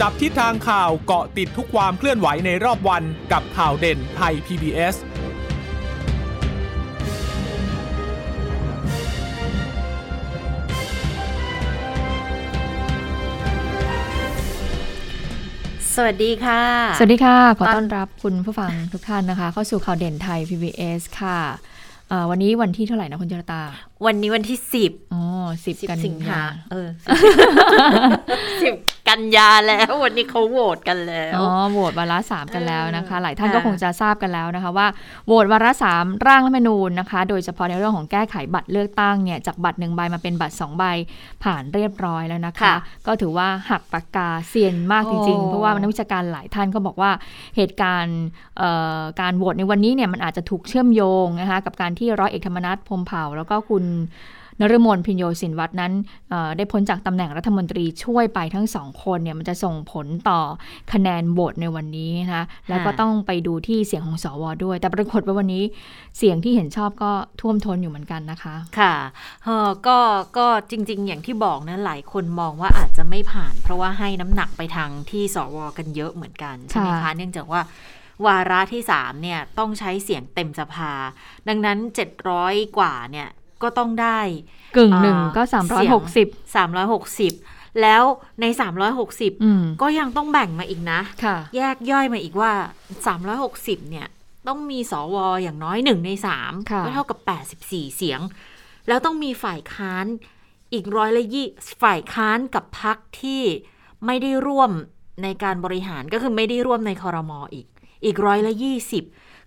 จับทิศทางข่าวเกาะติดทุกความเคลื่อนไหวในรอบวันกับข่าวเด่นไทย PBS สวัสดีค่ะ สวัสดีค่ะ ขอต้อนรับคุณผู้ฟังทุกท่านนะคะ เข้าสู่ข่าวเด่นไทย PBS ค่ะเอ่อวันนี้วันที่เท่าไหร่นะคุณจรตา วันนี้วันที่สิบอ๋อสิบสิบกันสิงหายาเออสิบกันยาแล้ววันนี้เขาโหวตกันแล้ว อ๋อ โหวตวาระสามกันแล้วนะคะเออหลายท่านค่ะก็คงจะทราบกันแล้วนะคะว่า โหวตวาระสามร่างรัฐธรรมนูญนะคะ โดยเฉพาะในเรื่องของแก้ไขบัตรเลือกตั้งเนี่ย จากบัตรหนึ่งใบมาเป็นบัตรสองใบผ่านเรียบร้อยแล้วนะคะค่ะก็ถือว่าหักปากกาเซียนมากจริงโอ้ๆเพราะว่านักวิชาการหลายท่านก็บอกว่าเหตุการณ์เอ่อการโหวตในวันนี้เนี่ยมันอาจจะถูกเชื่อมโยงนะคะกับการที่ร้อยเอกธรรมนัฐพรหมเผ่าแล้วก็คุณนฤมลพินโยสินวัตรนั้นเอ่อได้พ้นจากตำแหน่งรัฐมนตรีช่วยไปทั้งสองคนเนี่ยมันจะส่งผลต่อคะแนนโหวตในวันนี้นะคะแล้วก็ต้องไปดูที่เสียงของสวด้วย แต่ปรากฏว่าวันนี้เสียงที่เห็นชอบก็ท่วมท้นอยู่เหมือนกันนะคะ ค่ะเออก็ก็จริง ๆ อย่างที่บอกนะหลายคนมองว่าอาจจะไม่ผ่าน เพราะว่าให้น้ำหนักไปทางที่สวกันเยอะเหมือนกันใช่ไหมคะค่ะเนื่องจากว่าวาระที่สามเนี่ยต้องใช้เสียงเต็มสภา ดังนั้น 700 กว่าเนี่ย ก็ต้องได้กึ่งหนึ่งอ่าก็เสียง360 360แล้วใน 360อืมก็ยังต้องแบ่งมาอีกนะค่ะแยกย่อยมาอีกว่า 360 เนี่ย ต้องมีสวอย่างน้อยหนึ่งในสามค่ะก็เท่ากับ 84 เสียง แล้วต้องมีฝ่ายค้านอีกร้อยละยี่ฝ่ายค้านกับพักที่ไม่ได้ร่วมในการบริหารก็คือไม่ได้ร่วมในคอรมออีก อีกร้อยละยี่สิบ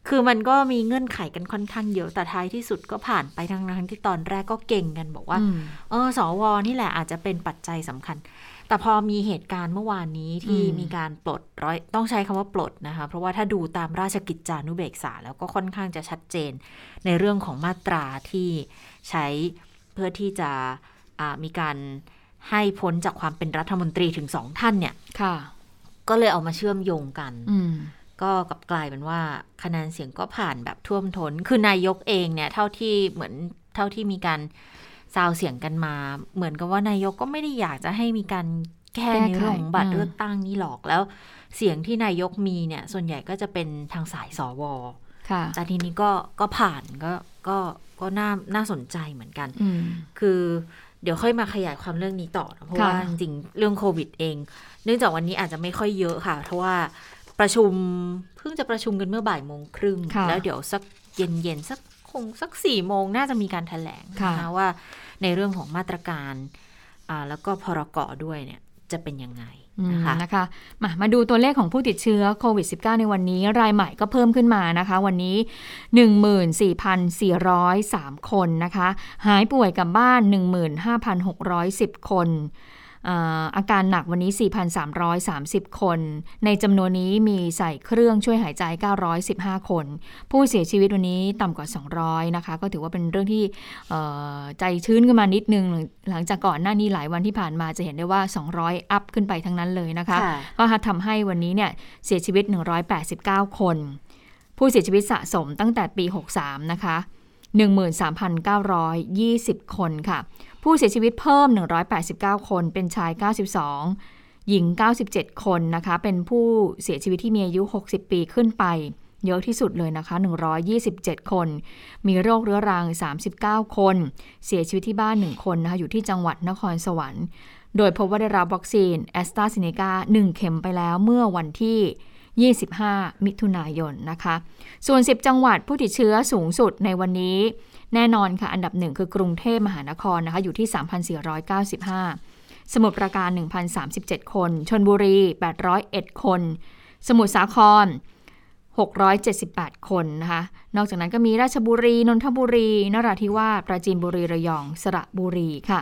คือมันก็มีเงื่อนไขกันค่อนข้างเยอะ แต่ท้ายที่สุดก็ผ่านไปทั้งนั้นที่ตอนแรกก็เก่งกันบอกว่าอืมเออ สวนี่แหละอาจจะเป็นปัจจัยสำคัญ แต่พอมีเหตุการณ์เมื่อวานนี้ที่อืมมีการปลดร้อยต้องใช้คำว่าปลดนะคะ เพราะว่าถ้าดูตามราชกิจจานุเบกษา แล้วก็ค่อนข้างจะชัดเจน ในเรื่องของมาตราที่ใช้เพื่อที่จะอ่ามีการให้พ้นจากความเป็นรัฐมนตรีถึงสองท่านเนี่ย ค่ะ ก็เลยเอามาเชื่อมโยงกันอืม ก็กลับกลายเป็นว่าคะแนนเสียงก็ผ่านแบบท่วมทน้น คือนายกเองเนี่ย เท่าที่เหมือนเท่าที่มีการซาวเสียงกันมา เหมือนกับว่านายกก็ไม่ได้อยากจะให้มีการแก้แก้ไขในเรื่องของบัตรอืมเลือกตั้งนี้หรอกแล้ว เสียงที่นายกมีเนี่ย ส่วนใหญ่ก็จะเป็นทางสายสวค่ะแต่ทีนี้ก็ก็ผ่านก็ก็ก็น่าน่าสนใจเหมือนกันอืมคือเดี๋ยวค่อยมาขยายความเรื่องนี้ต่อนะเพราะค่ะว่าจริงๆเรื่องโควิดเอง เนื่องจากวันนี้อาจจะไม่ค่อยเยอะค่ะ เพราะว่า ประชุมเพิ่งจะประชุมกันเมื่อบ่ายโมงครึ่งค่ะแล้วเดี๋ยวสักเย็นๆสักคงสักสี่โมงน่าจะมีการถแถลงค่ะนะคะว่าในเรื่องของมาตรการอ่าแล้วก็พรกด้วยเนี่ยจะเป็นยังไงอืมนะคะนะคะมามาดูตัวเลขของผู้ติดเชื้อโควิด -19 ในวันนี้รายใหม่ก็เพิ่มขึ้นมานะคะ วันนี้ 14,403 คนนะคะ หายป่วยกลับบ้าน 15,610 คน อ่าอาการหนักวันนี้ 4,330 คน ในจำนวนนี้มีใส่เครื่องช่วยหายใจ 915 คน ผู้เสียชีวิตวันนี้ต่ำกว่า 200 นะคะ ก็ถือว่าเป็นเรื่องที่เอ่อใจชื้นขึ้นมานิดนึง หลังจากก่อนหน้านี้หลายวันที่ผ่านมาจะเห็นได้ว่า 200 อัพขึ้นไปทั้งนั้นเลยนะคะค่ะก็ทำให้วันนี้เนี่ยเสียชีวิต 189 คน ผู้เสียชีวิตสะสมตั้งแต่ปี 63 นะคะ 13,920 คนค่ะ ผู้เสียชีวิตเพิ่ม 189 คน เป็นชาย 92 หญิง 97 คนนะคะ เป็นผู้เสียชีวิตที่มีอายุ 60 ปีขึ้นไป เยอะที่สุดเลยนะคะ 127 คน มีโรคเรื้อรัง 39 คน เสียชีวิตที่บ้าน 1 คนนะคะ อยู่ที่จังหวัดนครสวรรค์ โดยพบว่าได้รับวัคซีนแอสตราเซเนกา1เข็มไปแล้วเมื่อวันที่ 25 มิถุนายนนะคะ ส่วน 10 จังหวัดผู้ติดเชื้อสูงสุดในวันนี้ แน่นอนค่ะ อันดับหนึ่งคือกรุงเทพมหานครนะคะ อยู่ที่ 3,495 สมุทรปราการ 1,037 คน ชนบุรี 801 คน สมุทรสาคร 678 คนนะคะ นอกจากนั้นก็มีราชบุรี นนทบุรี นราธิวาส ปราจีนบุรี ระยอง สระบุรีค่ะ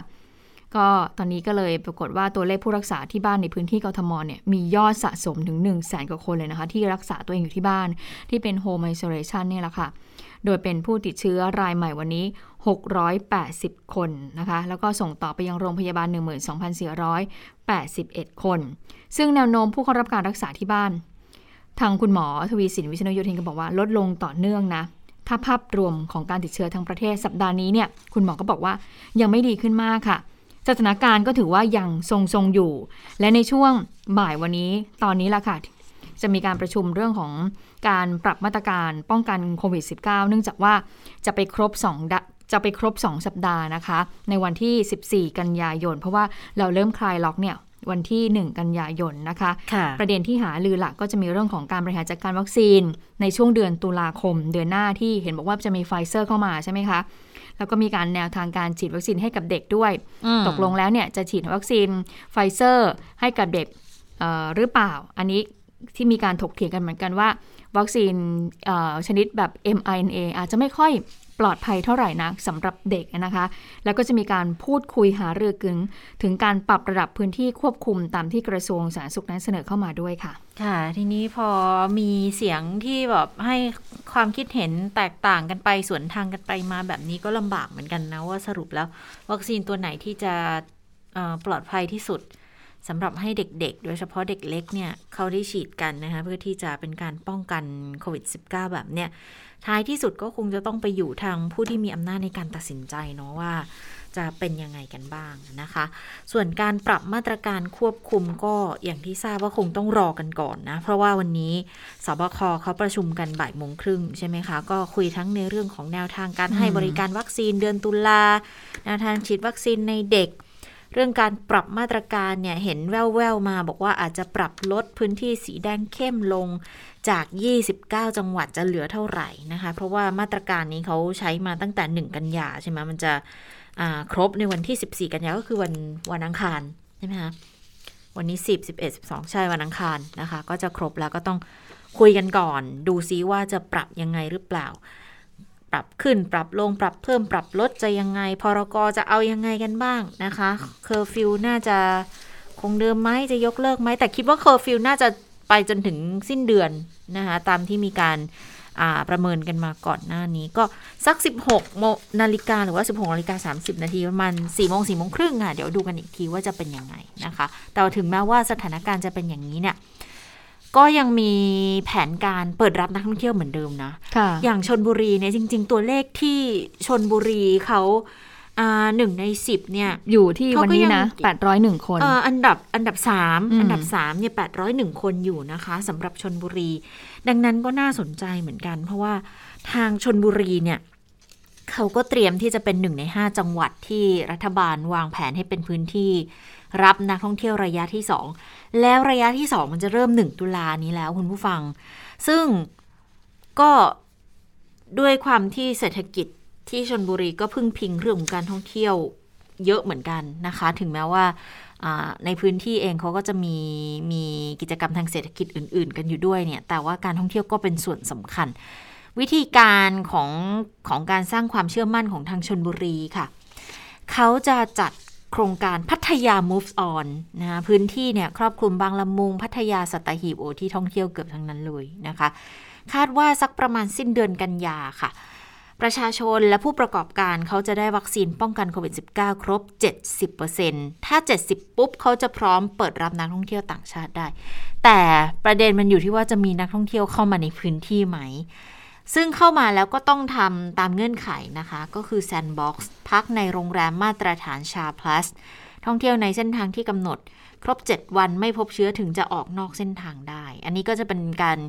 ก็ตอนนี้ก็เลยปรากฏว่าตัวเลขผู้รักษาที่บ้านในพื้นที่กทมเนี่ยมียอดสะสมถึง1 0 0 0 0แสนกว่าคนเลยนะคะ ที่รักษาตัวเองอยู่ที่บ้านที่เป็น Home Isolation เนี่ยแหละค่ะ โดยเป็นผู้ติดเชื้อรายใหม่วันนี้ 680 คนนะคะ แล้วก็ส่งต่อไปยังโรงพยาบาล 12,481 คน ซึ่งแนวโน้มผู้เข้ารับการรักษาที่บ้าน ทางคุณหมอทวีสินวิษณุโยธินก็บอกว่าลดลงต่อเนื่องนะถ้าภาพรวมของการติดเชื้อทั้งประเทศสัปดาห์นี้เนี่ยคุณหมอก็บอกว่ายังไม่ดีขึ้นมากค่ะ สถานการณ์ก็ถือว่ายังทรงๆอยู่ และในช่วงบ่ายวันนี้ตอนนี้ละค่ะ จะมีการประชุมเรื่องของการปรับมาตรการป้องกันโควิด -19 เนื่องจากว่าจะไปครบ2ดจะไปครบ 2 สัปดาห์นะคะ ในวันที่ 14 กันยายน เพราะว่าเราเริ่มคลายล็อกเนี่ยวันที่ 1 กันยายนนะคะค่ะประเด็นที่หาลือหลักก็จะมีเรื่องของการบริหารจัดการวัคซีน ในช่วงเดือนตุลาคม เดือนหน้าที่เห็นบอกว่าจะมีไฟเซอร์เข้ามาใช่ไหมคะ แล้วก็มีการแนวทางการฉีดวัคซีนให้กับเด็กด้วยอืมตกลงแล้วเนี่ยจะฉีดวัคซีนไฟเซอร์ให้กับเด็กเอ่อหรือเปล่า อันนี้ที่มีการถกเถียงกันเหมือนกันว่า วัคซีนเอ่อชนิดแบบ mRNA อาจจะไม่ค่อยป ลอดภัยเท่าไหร่นักสำหรับเด็กนะคะ แล้วก็จะมีการพูดคุยหารือกันถึงการปรับระดับพื้นที่ควบคุมตามที่กระทรวงสาธารณสุขนั้นเสนอเข้ามาด้วยค่ะ ค่ะ ทีนี้พอมีเสียงที่แบบให้ความคิดเห็นแตกต่างกันไปสวนทางกันไปมาแบบนี้ก็ลำบากเหมือนกันนะว่าสรุปแล้ว วัคซีนตัวไหนที่จะปลอดภัยที่สุดสำหรับให้เด็กๆ โดยเฉพาะเด็กเล็กเนี่ยเขาได้ฉีดกันนะคะเพื่อที่จะเป็นการป้องกันโควิด -19 แบบเนี้ย ท้ายที่สุดก็คงจะต้องไปอยู่ทางผู้ที่มีอำนาจในการตัดสินใจเนาะว่า จะเป็นยังไงกันบ้างนะคะ ส่วนการปรับมาตรการควบคุมก็อย่างที่ทราบว่าคงต้องรอกันก่อนนะ เพราะว่าวันนี้สบคเขาประชุมกันบ่ายโมงครึ่งใช่ไหมคะ ก็คุยทั้งในเรื่องของแนวทางการให้บริการวัคซีนเดือนตุลาแนวทางฉีดวัคซีนในเด็ก เรื่องการปรับมาตรการเนี่ยเห็นแว่วๆมาบอกว่าอาจจะปรับลดพื้นที่สีแดงเข้มลงจาก 29 จังหวัดจะเหลือเท่าไหร่นะคะ เพราะว่ามาตรการนี้เขาใช้มาตั้งแต่ 1 กันยาใช่ไหมมันจะครบในวันที่ 14 กันยาก็คือวันวันอังคารใช่ไหมคะวันนี้ 10 11 12 ใช่วันอังคารนะคะ ก็จะครบแล้วก็ต้องคุยกันก่อน ดูซิว่าจะปรับยังไงหรือเปล่า ปรับขึ้นปรับลงปรับเพิ่มปรับลดจะยังไง พรกจะเอายังไงกันบ้างนะคะเคอร์ฟิวน่าจะคงเดิมไหมจะยกเลิกไหมแต่คิดว่าเคอร์ฟิวน่าจะไปจนถึงสิ้นเดือนนะคะตามที่มีการประเมินกันมาก่อนหน้านี้ก็สัก 16โมนาฬิกาหรือว่า 16นาฬิกา30 นาทีประมาณ4โมง4โมงครึ่งอะเดี๋ยวดูกันอีกทีว่าจะเป็นยังไงนะคะ แต่ถึงแม้ว่าสถานการณ์จะเป็นอย่างนี้เนี่ย ก็ยังมีแผนการเปิดรับนักท่องเที่ยวเหมือนเดิมนะค่ะอย่างชนบุรีเนี่ยจริง ๆ ตัวเลขที่ชนบุรีเขาอ่าหนึ่งในสิบเนี่ย อยู่ที่เขาก็วันนี้นะยัง801คนเอ่ออันดับอันดับสามอืมอันดับสามเนี่ยแปดร้อยหนึ่งคนอยู่นะคะสำหรับชนบุรี ดังนั้นก็น่าสนใจเหมือนกัน เพราะว่าทางชนบุรีเนี่ยเขาก็เตรียมที่จะเป็นหนึ่งในห้าจังหวัดที่รัฐบาลวางแผนให้เป็นพื้นที่ รับนักท่องเที่ยวระยะที่สอง แล้วระยะที่สองมันจะเริ่มหนึ่งตุลานี้แล้วคุณผู้ฟัง ซึ่งก็ด้วยความที่เศรษฐกิจที่ชนบุรีก็พึ่งพิงเรื่องของการท่องเที่ยวเยอะเหมือนกันนะคะ ถึงแม้ว่าอ่าในพื้นที่เองเขาก็จะมีมีกิจกรรมทางเศรษฐกิจอื่น ๆ กันอยู่ด้วยเนี่ย แต่ว่าการท่องเที่ยวก็เป็นส่วนสำคัญ วิธีการของของการสร้างความเชื่อมั่นของทางชนบุรีค่ะ เขาจะจัด โครงการพัทยา moves on นะคะพื้นที่เนี่ยครอบคลุมบางละมุง พัทยาสัตหีบโอที่ท่องเที่ยวเกือบทั้งนั้นเลยนะคะ คาดว่าสักประมาณสิ้นเดือนกันยาค่ะ ประชาชนและผู้ประกอบการเขาจะได้วัคซีนป้องกันโควิด -19 ครบ 70%ถ้า 70 ปุ๊บเขาจะพร้อมเปิดรับนักท่องเที่ยวต่างชาติได้ แต่ประเด็นมันอยู่ที่ว่าจะมีนักท่องเที่ยวเข้ามาในพื้นที่ไหม ซึ่งเข้ามาแล้วก็ต้องทำตามเงื่อนไขนะคะ ก็คือ Sandbox พักในโรงแรมมาตรฐานชา plus ท่องเที่ยวในเส้นทางที่กำหนด ครบ 7 วันไม่พบเชื้อถึงจะออกนอกเส้นทางได้ อันนี้ก็จะเป็นการ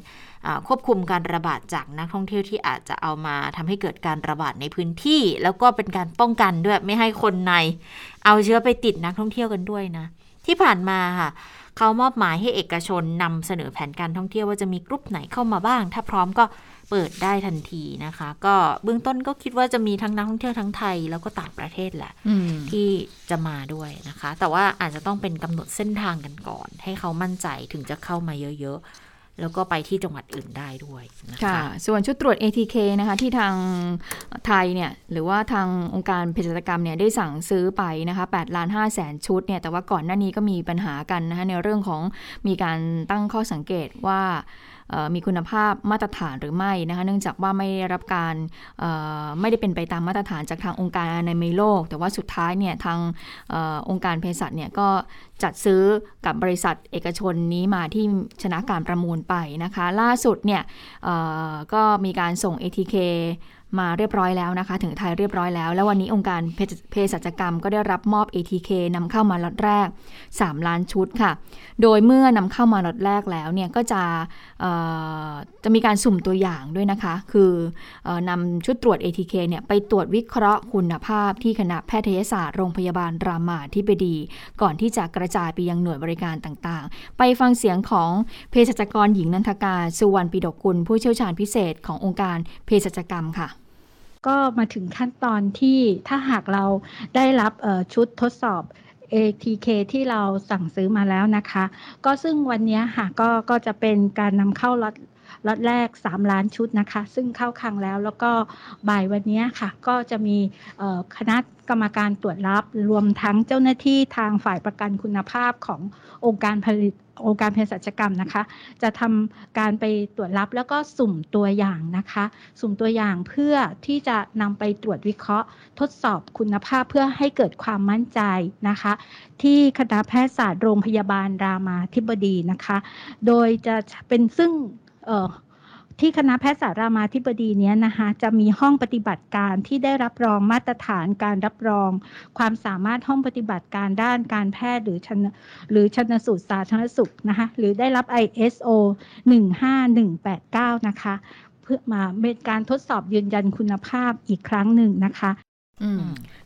ควบคุมการระบาดจากนักท่องเที่ยวที่อาจจะเอามาทำให้เกิดการระบาดในพื้นที่ แล้วก็เป็นการป้องกันด้วยไม่ให้คนใน เอาเชื้อไปติดนักท่องเที่ยวกันด้วยนะ ที่ผ่านมาค่ะเขามอบหมายให้เอกชนนำเสนอแผนการท่องเที่ยวว่าจะมีกลุ่มไหนเข้ามาบ้าง ถ้าพร้อมก็ เปิดได้ทันทีนะคะ ก็เบื้องต้นก็คิดว่าจะมีทั้งนักท่องเที่ยวทั้งไทยแล้วก็ต่างประเทศแหละอืมที่จะมาด้วยนะคะ แต่ว่าอาจจะต้องเป็นกำหนดเส้นทางกันก่อน ให้เขามั่นใจถึงจะเข้ามาเยอะๆ แล้วก็ไปที่จังหวัดอื่นได้ด้วยนะค่ะคะส่วนชุดตรวจ ATK นะคะที่ทางไทยเนี่ยหรือว่าทางองค์การเภสัชกรรมเนี่ยได้สั่งซื้อไปนะคะ8ล้าน5แสนชุดเนี่ยแต่ว่าก่อนหน้านี้ก็มีปัญหากันนะคะในเรื่องของมีการตั้งข้อสังเกตว่าเอ่อ มีคุณภาพมาตรฐานหรือไม่นะคะเนื่องจากว่าไม่ได้รับการไม่ได้เป็นไปตามมาตรฐานจากทางองค์การอนามัยโลก แต่ว่าสุดท้ายเนี่ยทางอองค์การเภสัชเนี่ยก็จัดซื้อกับบริษัทเอกชนนี้มาที่ชนะการประมูลไปนะคะ ล่าสุดเนี่ยก็มีการส่ง ATK มาเรียบร้อยแล้วนะคะ ถึงไทยเรียบร้อยแล้ว แล้ววันนี้องค์การเภสัชกรรมก็ได้รับมอบ ATK นำเข้ามาล็อตแรก 3 ล้านชุดค่ะ โดยเมื่อนำเข้ามาล็อตแรกแล้วเนี่ยก็จะจะมีการสุ่มตัวอย่างด้วยนะคะ คือนำชุดตรวจ ATK เนี่ยไปตรวจวิเคราะห์คุณภาพที่คณะแพทยศาสตร์โรงพยาบาลรามาธิบดี ก่อนที่จะกระจายไปยังหน่วยบริการต่างๆ ไปฟังเสียงของเภสัชกรหญิงนันทกาสุวรรณปิดกุลผู้เชี่ยวชาญพิเศษขององค์การเภสัชกรรมค่ะ ก็มาถึงขั้นตอนที่ถ้าหากเราได้รับชุดทดสอบ ATK ที่เราสั่งซื้อมาแล้วนะคะ ก็ซึ่งวันนี้ค่ะก็ก็จะเป็นการนำเข้าล็อต ล็อตแรก 3 ล้านชุดนะคะ ซึ่งเข้าคลังแล้วแล้วก็บ่ายวันนี้ค่ะ ก็จะมีคณะกรรมการตรวจรับรวมทั้งเจ้าหน้าที่ทางฝ่ายประกันคุณภาพขององค์การผลิตองค์การเภสัชกรรมนะคะ จะทำการไปตรวจรับแล้วก็สุ่มตัวอย่างนะคะ สุ่มตัวอย่างเพื่อที่จะนำไปตรวจวิเคราะห์ ทดสอบคุณภาพเพื่อให้เกิดความมั่นใจนะคะ ที่คณะแพทยศาสตร์โรงพยาบาลรามาธิบดีนะคะ โดยจะเป็นซึ่ง ที่คณะแพทยศาสตร์รามาธิบดีเนี้ยนะคะจะมีห้องปฏิบัติการที่ได้รับรองมาตรฐานการรับรอง ความสามารถห้องปฏิบัติการด้านการแพทย์หรือชนหรือชนสูตรสาธารณสุขนะคะหรือได้รับ ISO 15189 นะคะ เพื่อมาเป็นการทดสอบยืนยันคุณภาพอีกครั้งหนึ่งนะคะ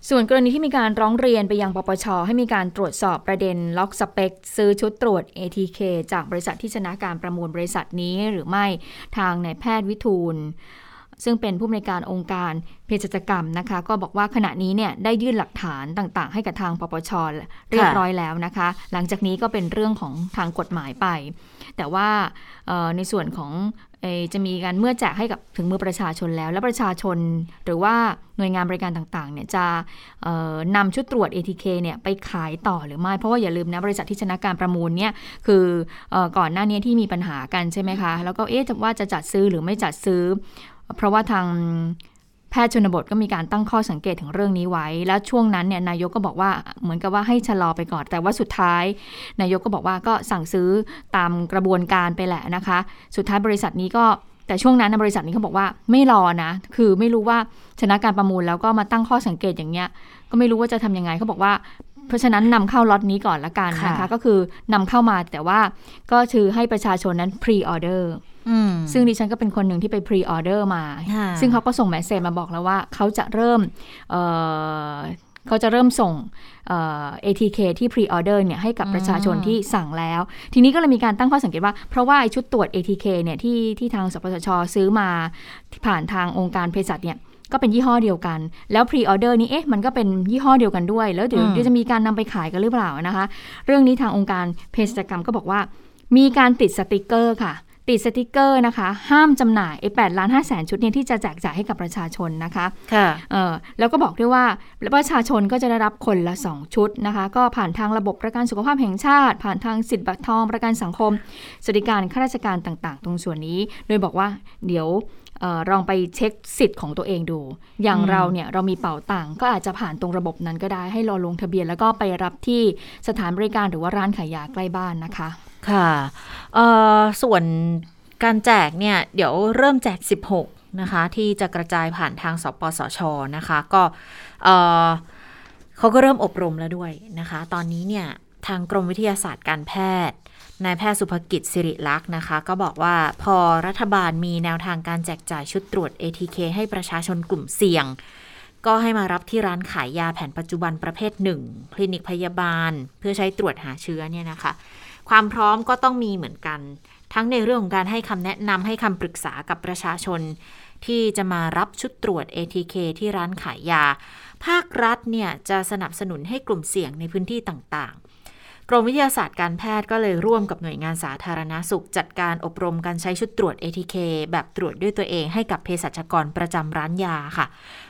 ส่วนกรณีที่มีการร้องเรียนไปยังปปช ให้มีการตรวจสอบประเด็นล็อกสเปค ซื้อชุดตรวจ ATK จากบริษัทที่ชนะการประมูลบริษัทนี้หรือไม่ทางนายแพทย์วิทูล ซึ่งเป็นผู้อำนวยการองค์การเภสัชกรรมนะคะ ก็บอกว่าขณะนี้เนี่ยได้ยื่นหลักฐานต่างๆ ให้กับทางปปชเรียบร้อยแล้วนะคะ หลังจากนี้ก็เป็นเรื่องของทางกฎหมายไป แต่ว่าในส่วนของ จะมีการเมื่อแจกให้กับถึงมือประชาชนแล้ว และประชาชนหรือว่าหน่วยงานบริการต่างๆเนี่ยจะนำชุดตรวจ ATK เนี่ยไปขายต่อหรือไม่ เพราะว่าอย่าลืมนะบริษัทที่ชนะการประมูลเนี่ยคือก่อนหน้านี้ที่มีปัญหากันใช่ไหมคะ แล้วก็เอ๊ะว่าจะจัดซื้อหรือไม่จัดซื้อ เพราะว่าทาง แพทย์ชนบทก็มีการตั้งข้อสังเกตถึงเรื่องนี้ไว้ แล้วช่วงนั้นเนี่ยนายกก็บอกว่าเหมือนกับว่าให้ชะลอไปก่อน แต่ว่าสุดท้าย นายกก็บอกว่าก็สั่งซื้อตามกระบวนการไปแหละนะคะ สุดท้ายบริษัทนี้ก็แต่ช่วงนั้นบริษัทนี้เขาบอกว่าไม่รอนะ คือไม่รู้ว่าชนะการประมูลแล้วก็มาตั้งข้อสังเกตอย่างเงี้ย ก็ไม่รู้ว่าจะทำยังไงเขาบอกว่า เพราะฉะนั้นนำเข้าล็อตนี้ก่อนละกันนะคะ ก็คือนำเข้ามาแต่ว่าก็คือให้ประชาชนนั้น pre-order ซึ่งดิฉันก็เป็นคนหนึ่งที่ไป pre-order มา ซึ่งเขาก็ส่ง message มาบอกแล้วว่า เขาจะเริ่มเขาจะเริ่มส่งเอ ATK ที่ pre-order เนี่ยให้กับประชาชนที่สั่งแล้ว ทีนี้ก็เลยมีการตั้งข้อสังเกตว่า เพราะว่าชุดตรวจ ATK เนี่ยที่ที่ทางสปสชซื้อมาผ่านทางองค์การเภสัชเนี่ยก็เป็นยี่ห้อเดียวกัน แล้ว pre-order นี้เอ๊ะมันก็เป็นยี่ห้อเดียวกันด้วย แล้วเดี๋ยวจะมีการนำไปขายกันหรือเปล่านะคะ เรื่องนี้ทางองค์การเภสัชกรรมก็บอกว่า มีการติดสติกเกอร์ค่ะ ติดสติกเกอร์นะคะ ห้ามจำหน่ายไอ้แปดล้านห้าแสนชุดเนี่ยที่จะแจกจ่ายให้กับประชาชนนะคะค่ะเออแล้วก็บอกด้วยว่าประชาชนก็จะได้รับคนละ 2 ชุดนะคะ ก็ผ่านทางระบบประกันสุขภาพแห่งชาติ ผ่านทางสิทธิบัตรทองประกันสังคมสวัสดิการข้าราชการต่าง ๆ ตรงส่วนนี้ โดยบอกว่าเดี๋ยวลองไปเช็คสิทธิ์ของตัวเองดู อย่างเราเนี่ยเรามีเป่าตังก็อาจจะผ่านตรงระบบนั้นก็ได้ให้รอลงทะเบียน แล้วก็ไปรับที่สถานบริการหรือว่าร้านขายยาใกล้บ้านนะคะ ค่ะส่วนการแจกเนี่ย เดี๋ยวเริ่มแจก 16 นะคะ ที่จะกระจายผ่านทางสปสชนะคะ ก็เขาก็เริ่มอบรมแล้วด้วยนะคะ ตอนนี้เนี่ย ทางกรมวิทยาศาสตร์การแพทย์นายแพทย์สุภกิจสิริลักษ์นะคะ ก็บอกว่าพอรัฐบาลมีแนวทางการแจกจ่ายชุดตรวจ ATK ให้ประชาชนกลุ่มเสี่ยง ก็ให้มารับที่ร้านขายยาแผนปัจจุบันประเภทหนึ่งคลินิกพยาบาล เพื่อใช้ตรวจหาเชื้อเนี่ยนะคะ ความพร้อมก็ต้องมีเหมือนกัน ทั้งในเรื่องของการให้คำแนะนำให้คำปรึกษากับประชาชน ที่จะมารับชุดตรวจ ATK ที่ร้านขายยา ภาครัฐเนี่ยจะสนับสนุนให้กลุ่มเสี่ยงในพื้นที่ต่าง กรมวิทยาศาสตร์การแพทย์ก็เลยร่วมกับหน่วยงานสาธารณาสุข จัดการอบรมการใช้ชุดตรวจ ATK แบบตรวจด้วยตัวเองให้กับเภสัชกรประจำร้านยาค่ะ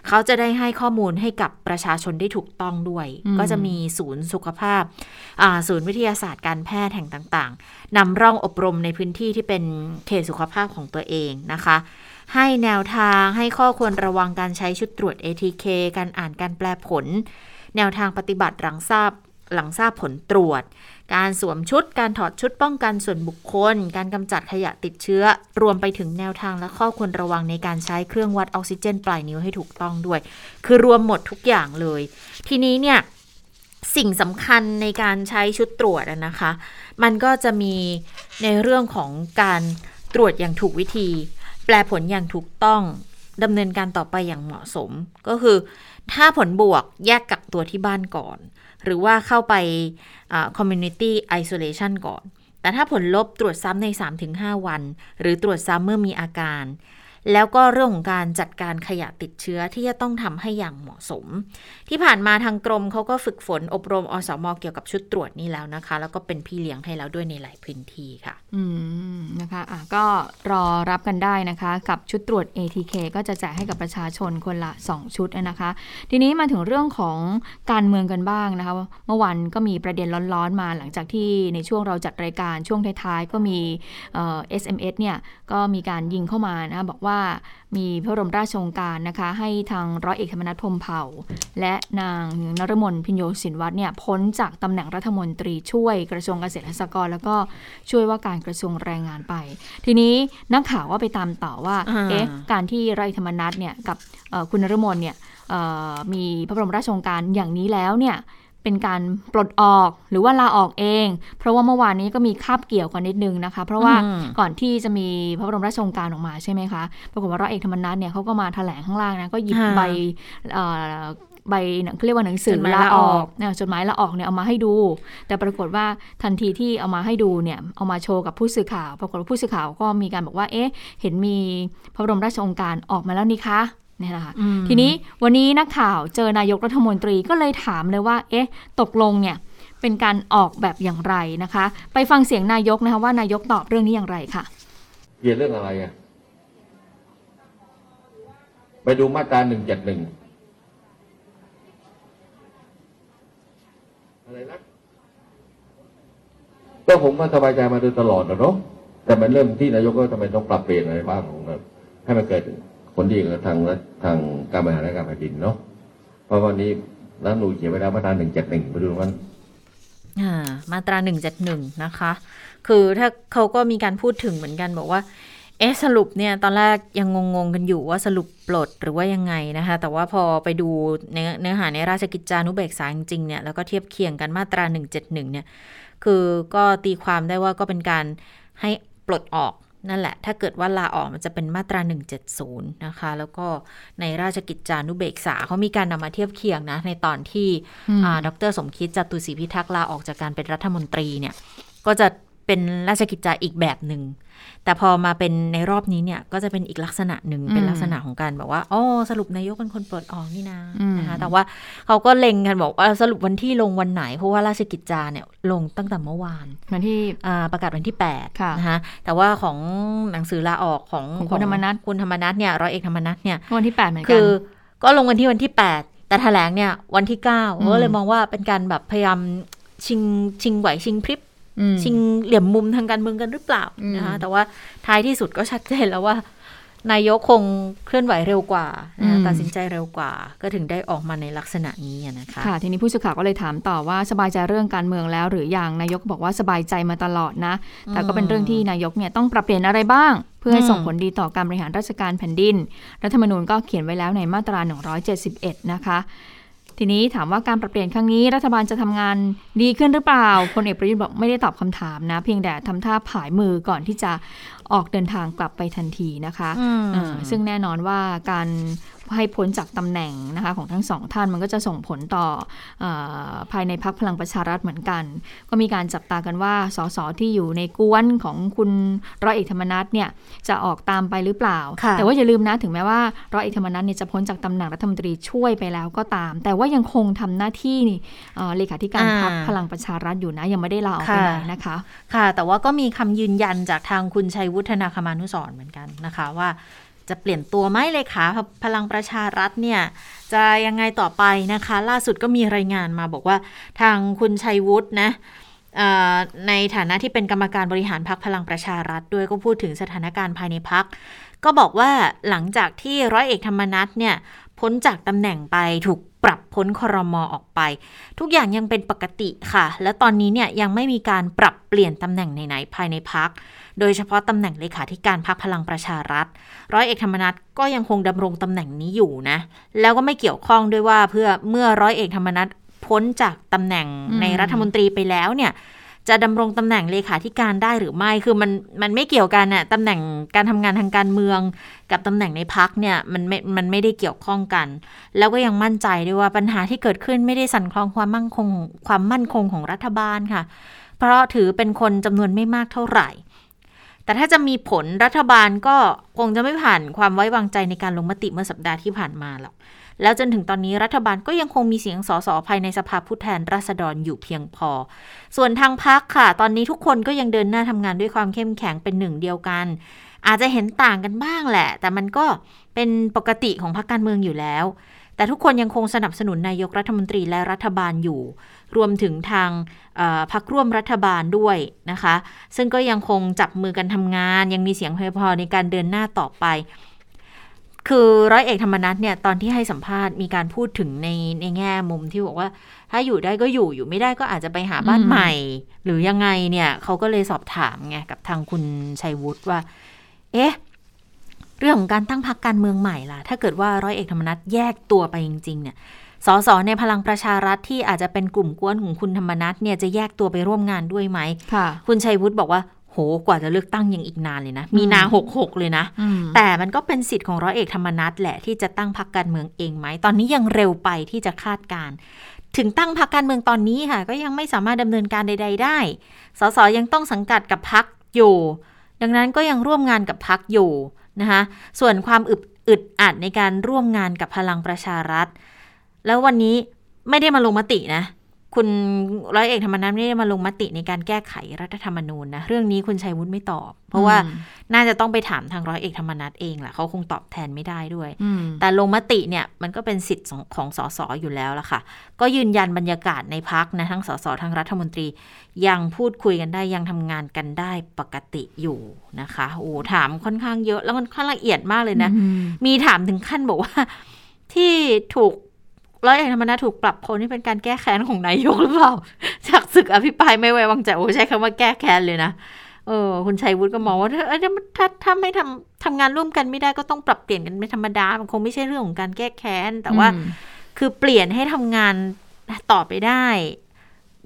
เขาจะได้ให้ข้อมูลให้กับประชาชนได้ถูกต้องด้วย ก็จะมีศูนย์สุขภาพศูนย์วิทยาศาสตร์การแพทย์แห่งต่างๆนำร่องอบรมในพื้นที่ที่เป็นเขตสุขภาพของตัวเองนะคะให้แนวทางให้ข้อควรระวังการใช้ชุดตรวจ ATK การอ่านการแปลผล แนวทางปฏิบัติหลังทราบ หลังทราบผลตรวจ การสวมชุด การถอดชุดป้องกันส่วนบุคคล การกำจัดขยะติดเชื้อ รวมไปถึงแนวทางและข้อควรระวังในการใช้เครื่องวัดออกซิเจนปลายนิ้วให้ถูกต้องด้วย คือรวมหมดทุกอย่างเลย ทีนี้เนี่ยสิ่งสำคัญในการใช้ชุดตรวจนะคะ มันก็จะมีในเรื่องของการตรวจอย่างถูกวิธี แปลผลอย่างถูกต้องดำเนินการต่อไปอย่างเหมาะสม ก็คือ ถ้าผลบวกแยกกักตัวที่บ้านก่อน หรือว่าเข้าไป community isolation ก่อน แต่ถ้าผลลบตรวจซ้ำใน 3-5 วัน หรือตรวจซ้ำเมื่อมีอาการ แล้วก็เรื่องของการจัดการขยะติดเชื้อที่จะต้องทำให้อย่างเหมาะสม ที่ผ่านมาทางกรมเขาก็ฝึกฝนอบรมอสมเกี่ยวกับชุดตรวจนี่แล้วนะคะ แล้วก็เป็นพี่เลี้ยงให้แล้วด้วยในหลายพื้นที่ค่ะ อืมนะคะอะก็รอรับกันได้นะคะ กับชุดตรวจ ATK ก็จะแจกให้กับประชาชนคนละ 2 ชุดนะคะ ทีนี้มาถึงเรื่องของการเมืองกันบ้างนะคะเมื่อวันก็มีประเด็นร้อนๆมาหลังจากที่ในช่วงเราจัดรายการช่วงท้ายๆก็มีเอ่อ SMS เนี่ยก็มีการยิงเข้ามานะบอกว่ามีพระบรมราชโองการนะคะ ให้ทางร้อยเอกธรรมนัฐพรมเผ่า และนางนรมนพิญโยสินวัตรเนี่ยพ้นจากตำแหน่งรัฐมนตรีช่วยกระทรวงเกษตรและสหกรณ์แล้วก็ช่วยว่าการกระทรวงแรงงานไป ทีนี้นักข่าวว่าไปตามต่อว่าอ่าเอ๊ะการที่ร้อยเอกธรรมนัฐเนี่ยกับเอ่อคุณนรมนเนี่ยเอ่อมีพระบรมราชโองการอย่างนี้แล้วเนี่ย เป็นการปลดออกหรือว่าลาออกเอง เพราะว่าเมื่อวานนี้ก็มีคาบเกี่ยวกันนิดนึงนะคะ เพราะว่าอืมก่อนที่จะมีพระบรมราชโองการออกมาใช่ไหมคะปรากฏว่าร้อยเอกธรรมนัฐเนี่ยเขาก็มาแถลงข้างล่างนะก็หยิบค่ะใบเอ่อใบเขาเรียกว่าหนังสือจดหมายลาลาออออกกเนี่ยจดหมายลาออกเนี่ยเอามาให้ดู แต่ปรากฏว่าทันทีที่เอามาให้ดูเนี่ยเอามาโชว์กับผู้สื่อข่าว ปรากฏว่าผู้สื่อข่าวก็มีการบอกว่าเอ๊ะเห็นมีพระบรมราชโองการออกมาแล้วนี่คะ เนี่ยนะคะอืมทีนี้วันนี้นักข่าวเจอนายกรัฐมนตรีก็เลยถามเลยว่า เอ๊ะ ตกลงเนี่ยเป็นการออกแบบอย่างไรนะคะ ไปฟังเสียงนายกนะคะว่านายกตอบเรื่องนี้อย่างไรค่ะเกี่ยวเรื่องอะไรอะไปดูมาตราหนึ่งเจ็ดหนึ่งอะไรนะก็ผมก็สบายใจมาโดยตลอดนะเนาะแต่มันเริ่มที่นายกก็ทำไมต้องปรับเปลี่ยนอะไรบ้างของเราให้มันเกิด ผลดีกับทางทางการบริหารราชการแผ่นดินเนาะเพราะวันนี้รัฐมนูเขียนไว้แล้วมาตราหนึ่งเจ็ดหนึ่งไปดูมันอ่ามาตรา1 7 1นะคะ คือถ้าเขาก็มีการพูดถึงเหมือนกันบอกว่าเอ๊ะสรุปเนี่ยตอนแรกยังงงๆกันอยู่ว่าสรุปปลดหรือว่ายังไงนะคะ แต่ว่าพอไปดูเนื้อเนื้อหาในราชกิจจานุเบกษาจริงๆเนี่ยแล้วก็เทียบเคียงกันมาตรา 171 เนี่ย คือก็ตีความได้ว่าก็เป็นการให้ปลดออก นั่นแหละ ถ้าเกิดว่าลาออกมันจะเป็นมาตรา 170 นะคะ แล้วก็ในราชกิจจานุเบกษาเขามีการนำมาเทียบเคียงนะ ในตอนที่อืมอ่าดรสมคิดจตุศรีพิทักษ์ลาออกจากการเป็นรัฐมนตรีเนี่ย ก็จะ เป็นราชกิจจาอีกแบบหนึ่ง แต่พอมาเป็นในรอบนี้เนี่ยก็จะเป็นอีกลักษณะหนึ่งอืมเป็นลักษณะของการแบบว่าอ๋อสรุปนายกเป็นคนปลดออกนี่นะอืมนะคะ แต่ว่าเขาก็เล็งกันบอกว่าสรุปวันที่ลงวันไหน เพราะว่าราชกิจจาเนี่ยลงตั้งแต่เมื่อวานมาที่อ่าประกาศวันที่8ค่ะนะคะแต่ว่าของหนังสือลาออกของของคุณธรรมนัสคุณธรรมนัฐเนี่ยร้อยเอกธรรมนัฐเนี่ยวันที่8เหมือนกัคืนอก็ลงวันที่วันที่ 8 แต่แถลงเนี่ยวันที่9อืมก็เลยมองว่าเป็นการแบบพยายามชิงชิงไหวชิงพริบอืม ชิงเหลี่ยมมุมทางการเมืองกันหรือเปล่าอืมนะคะแต่ว่าท้ายที่สุดก็ชัดเจนแล้วว่านายกคงเคลื่อนไหวเร็วกว่านะคะตัดสินใจเร็วกว่า ก็ถึงได้ออกมาในลักษณะนี้อะนะคะ ค่ะ ทีนี้ผู้สื่อข่าวก็เลยถามต่อว่าสบายใจเรื่องการเมืองแล้ว หรือยังนายกบอกว่าสบายใจมาตลอดนะ แต่ก็เป็นเรื่องที่นายกเนี่ยต้องปรับเปลี่ยนอะไรบ้าง เพื่อให้อืมส่งผลดีต่อการบริหารราชการแผ่นดิน รัฐธรรมนูญก็เขียนไว้แล้วในมาตรา 171 นะคะ ทีนี้ถามว่าการปรับเปลี่ยนครั้งนี้ รัฐบาลจะทำงานดีขึ้นหรือเปล่าพลเอกประยุทธ์บอกไม่ได้ตอบคำถามนะ เพียงแต่ทำท่าผายมือก่อนที่จะออกเดินทางกลับไปทันทีนะคะอืมเอ่อซึ่งแน่นอนว่าการ ให้พ้นจากตำแหน่งนะคะของทั้งสองท่านมันก็จะส่งผลต่อเออภายในพักพลังประชารัฐเหมือนกัน ก็มีการจับตากันว่าสสที่อยู่ในกวนของคุณร้อยเอกธรรมนัฐเนี่ยจะออกตามไปหรือเปล่าค่ะแต่ว่าอย่าลืมนะถึงแม้ว่าร้อยเอกธรรมนัฐเนี่ยจะพ้นจากตำแหน่งรัฐมนตรีช่วยไปแล้วก็ตาม แต่ว่ายังคงทำหน้าที่นี่เอ่อเลขาธิการพักพลังประชารัฐอยู่นะยังไม่ได้ลาออกไปไหนนะคะ ค่ะ แต่ว่าก็มีคำยืนยันจากทางคุณชัยวุฒนาคมานุสรณ์เหมือนกันนะคะว่า จะเปลี่ยนตัวไหมเลยค่ะพลังประชารัฐเนี่ยจะยังไงต่อไปนะคะ ล่าสุดก็มีรายงานมาบอกว่าทางคุณชัยวุฒินะในฐานะที่เป็นกรรมการบริหารพักพลังประชารัฐด้วยก็พูดถึงสถานการณ์ภายในพัก ก็บอกว่าหลังจากที่ร้อยเอกธรรมนัฐเนี่ยพ้นจากตำแหน่งไปถูกปรับพ้นครมอออกไป ทุกอย่างยังเป็นปกติค่ะ และตอนนี้เนี่ยยังไม่มีการปรับเปลี่ยนตำแหน่งไหนๆภายในพัก โดยเฉพาะตำแหน่งเลขาธิการพักพลังประชารัฐ ร้อยเอกธรรมนัฐก็ยังคงดำรงตำแหน่งนี้อยู่นะ แล้วก็ไม่เกี่ยวข้องด้วยว่าเพื่อเมื่อร้อยเอกธรรมนัฐพ้นจากตำแหน่งในรัฐมนตรีไปแล้วเนี่ยจะดำรงตำแหน่งเลขาธิการได้หรือไม่ คือมันมันไม่เกี่ยวกันน่ะตำแหน่งการทำงานทางการเมือง กับตำแหน่งในพักเนี่ยมันไม่ มันไม่ได้เกี่ยวข้องกัน แล้วก็ยังมั่นใจด้วยว่าปัญหาที่เกิดขึ้นไม่ได้สั่นคลอนความมั่นคง ความมั่นคงของรัฐบาลค่ะ เพราะถือเป็นคนจำนวนไม่มากเท่าไหร่ แต่ถ้าจะมีผลรัฐบาลก็คงจะไม่ผ่านความไว้วางใจในการลงมติเมื่อสัปดาห์ที่ผ่านมาหรอก แล้วจนถึงตอนนี้รัฐบาลก็ยังคงมีเสียงสสภายในสภาผู้แทนราษฎรอยู่เพียงพอ ส่วนทางพักค่ะ ตอนนี้ทุกคนก็ยังเดินหน้าทำงานด้วยความเข้มแข็งเป็นหนึ่งเดียวกัน อาจจะเห็นต่างกันบ้างแหละ แต่มันก็เป็นปกติของพรรคการเมืองอยู่แล้ว แต่ทุกคนยังคงสนับสนุนนายกรัฐมนตรีและรัฐบาลอยู่ รวมถึงทางพรรคร่วมรัฐบาลด้วยนะคะ ซึ่งก็ยังคงจับมือกันทำงาน ยังมีเสียงเพียงพอในการเดินหน้าต่อไป คือร้อยเอกธรรมนัฐเนี่ยตอนที่ให้สัมภาษณ์มีการพูดถึงในในแง่มุมที่บอกว่า ถ้าอยู่ได้ก็อยู่อยู่ไม่ได้ก็อาจจะไปหาบ้านใหม่ หรือยังไงเนี่ยเขาก็เลยสอบถามไงกับทางคุณชัยวุฒิว่า เอ๊ะ เรื่องของการตั้งพรรคการเมืองใหม่ล่ะ ถ้าเกิดว่าร้อยเอกธรรมนัฐแยกตัวไปจริง ๆ เนี่ย สสในพลังประชารัฐที่อาจจะเป็นกลุ่มกวนของคุณธรรมนัฐเนี่ยจะแยกตัวไปร่วมงานด้วยไหมค่ะคุณชัยวุฒิบอกว่าโหกว่าจะเลือกตั้งยังอีกนานเลยนะ มีนาหกหกเลยนะอืมแต่มันก็เป็นสิทธิ์ของร้อยเอกธรรมนัฐแหละที่จะตั้งพรรคการเมืองเองไหม ตอนนี้ยังเร็วไปที่จะคาดการณ์ถึงตั้งพรรคการเมืองตอนนี้ค่ะ ก็ยังไม่สามารถดำเนินการใด ๆ ได้ สสยังต้องสังกัดกับพรรคอยู่ ดังนั้นก็ยังร่วมงานกับพรรคอยู่ นะคะส่วนความอึดอึดอัดในการร่วมงานกับพลังประชารัฐ แล้ววันนี้ไม่ได้มาลงมตินะ คุณร้อยเอกธรรมนัฐไม่ได้มาลงมติในการแก้ไขรัฐธรรมนูญนะ เรื่องนี้คุณชัยวุฒิไม่ตอบ เพราะว่าอืมน่าจะต้องไปถามทางร้อยเอกธรรมนัฐเองแหละเขาคงตอบแทนไม่ได้ด้วยอืมแต่ลงมติเนี่ยมันก็เป็นสิทธิ์ของของสสอยู่แล้วล่ะค่ะ ก็ยืนยันบรรยากาศในพักนะทั้งสสทั้งรัฐมนตรี ยังพูดคุยกันได้ยังทำงานกันได้ปกติอยู่นะคะโอ้ถามค่อนข้างเยอะแล้วมันค่อนข้างละเอียดมากเลยนะอืมมีถามถึงขั้นบอกว่าที่ถูก ร้อยเอกธรรมนัฐถูกปรับพ้นนี่เป็นการแก้แค้นของนายกหรือเปล่า จากศึกอภิปรายไม่ไว้วางใจโอ้ใช้คำว่าแก้แค้นเลยนะเออคุณชัยวุฒิก็มองว่าถ้าเอ้ยถ้าถ้าถ้าไม่ทำทำงานร่วมกันไม่ได้ก็ต้องปรับเปลี่ยนกันเป็นธรรมดา มันคงไม่ใช่เรื่องของการแก้แค้น แต่ว่าอืมคือเปลี่ยนให้ทำงานต่อไปได้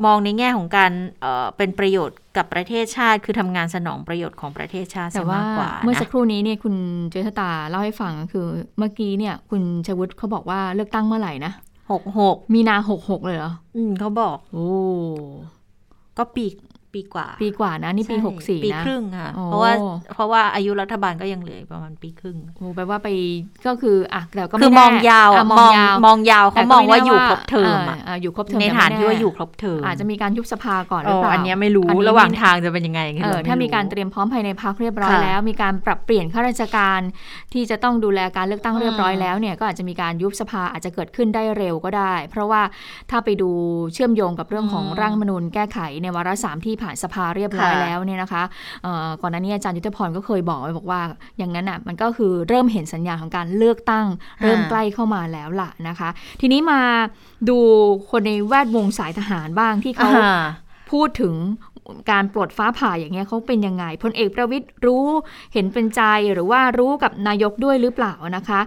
มองในแง่ของการเอ่อเป็นประโยชน์กับประเทศชาติ คือทำงานสนองประโยชน์ของประเทศชาติแต่ซะว่ามากกว่าเมื่อนะสักครู่นี้เนี่ยคุณเจษตาเล่าให้ฟังก็คือเมื่อกี้เนี่ย คุณชวุฒิเขาบอกว่าเลือกตั้งเมื่อไหร่นะหกหกมีนาหกหกเลยเหรอ อืมเขาบอก โอ้ก็ปี ปีกว่า ปีกว่านะ นี่ปีใช่หกสี่ปีนะครึ่งค่ะโอ้เพราะว่าเพราะว่าอายุรัฐบาลก็ยังเหลืออีกประมาณปีครึ่งโอ้แปลว่าไปก็คืออะแต่ก็คือไแน่มองยาวอะอะมมอองงยาวมองยาวเขาแต่มก็องไแน่ว่าอยู่ครบเทอมอะอ่าอยู่ครบเทอมในแต่ฐานไม่ที่ว่าแน่อยู่ครบเทอมอาจจะมีการยุบสภาก่อนหเอรืออเปล่าอันเนี้ยไม่รู้อันนี้ระหว่างทางจะเป็นยังไงเออไถ้ามีการเตรียมพร้อมภายในพักเรียบร้อยค่ะแล้ว มีการปรับเปลี่ยนข้าราชการที่จะต้องดูแลการเลือกตั้งอืมเรียบร้อยแล้วเนี่ยก็อาจจะมีการยุบสภาอาจจะเกิดขึ้นได้เร็วก็ได้ เพราะว่าถ้าไปดูเชื่อมโยงกับเรื่องของร่างรัฐธรรมนูญแก้ไขในวาระสามที่ผ่านสภาเรียบร้อยแล้วเนี่ยนะคะเอ่อก่อนหน้านี้อาจารย์ยุทธพรก็เคยบอกไว้บอกว่า อย่างนั้นอะมันก็คือเริ่มเห็นสัญญาณของการเลือกตั้ง เริ่มใกล้เข้ามาแล้วล่ะนะคะ ทีนี้มาดูคนในแวดวงสายทหารบ้างที่เขาอ่าพูดถึง การปลดฟ้าผ่าอย่างเงี้ยเขาเป็นยังไงพลเอกประวิตยรู้เห็นเป็นใจหรือว่ารู้กับนายกด้วยหรือเปล่านะคะ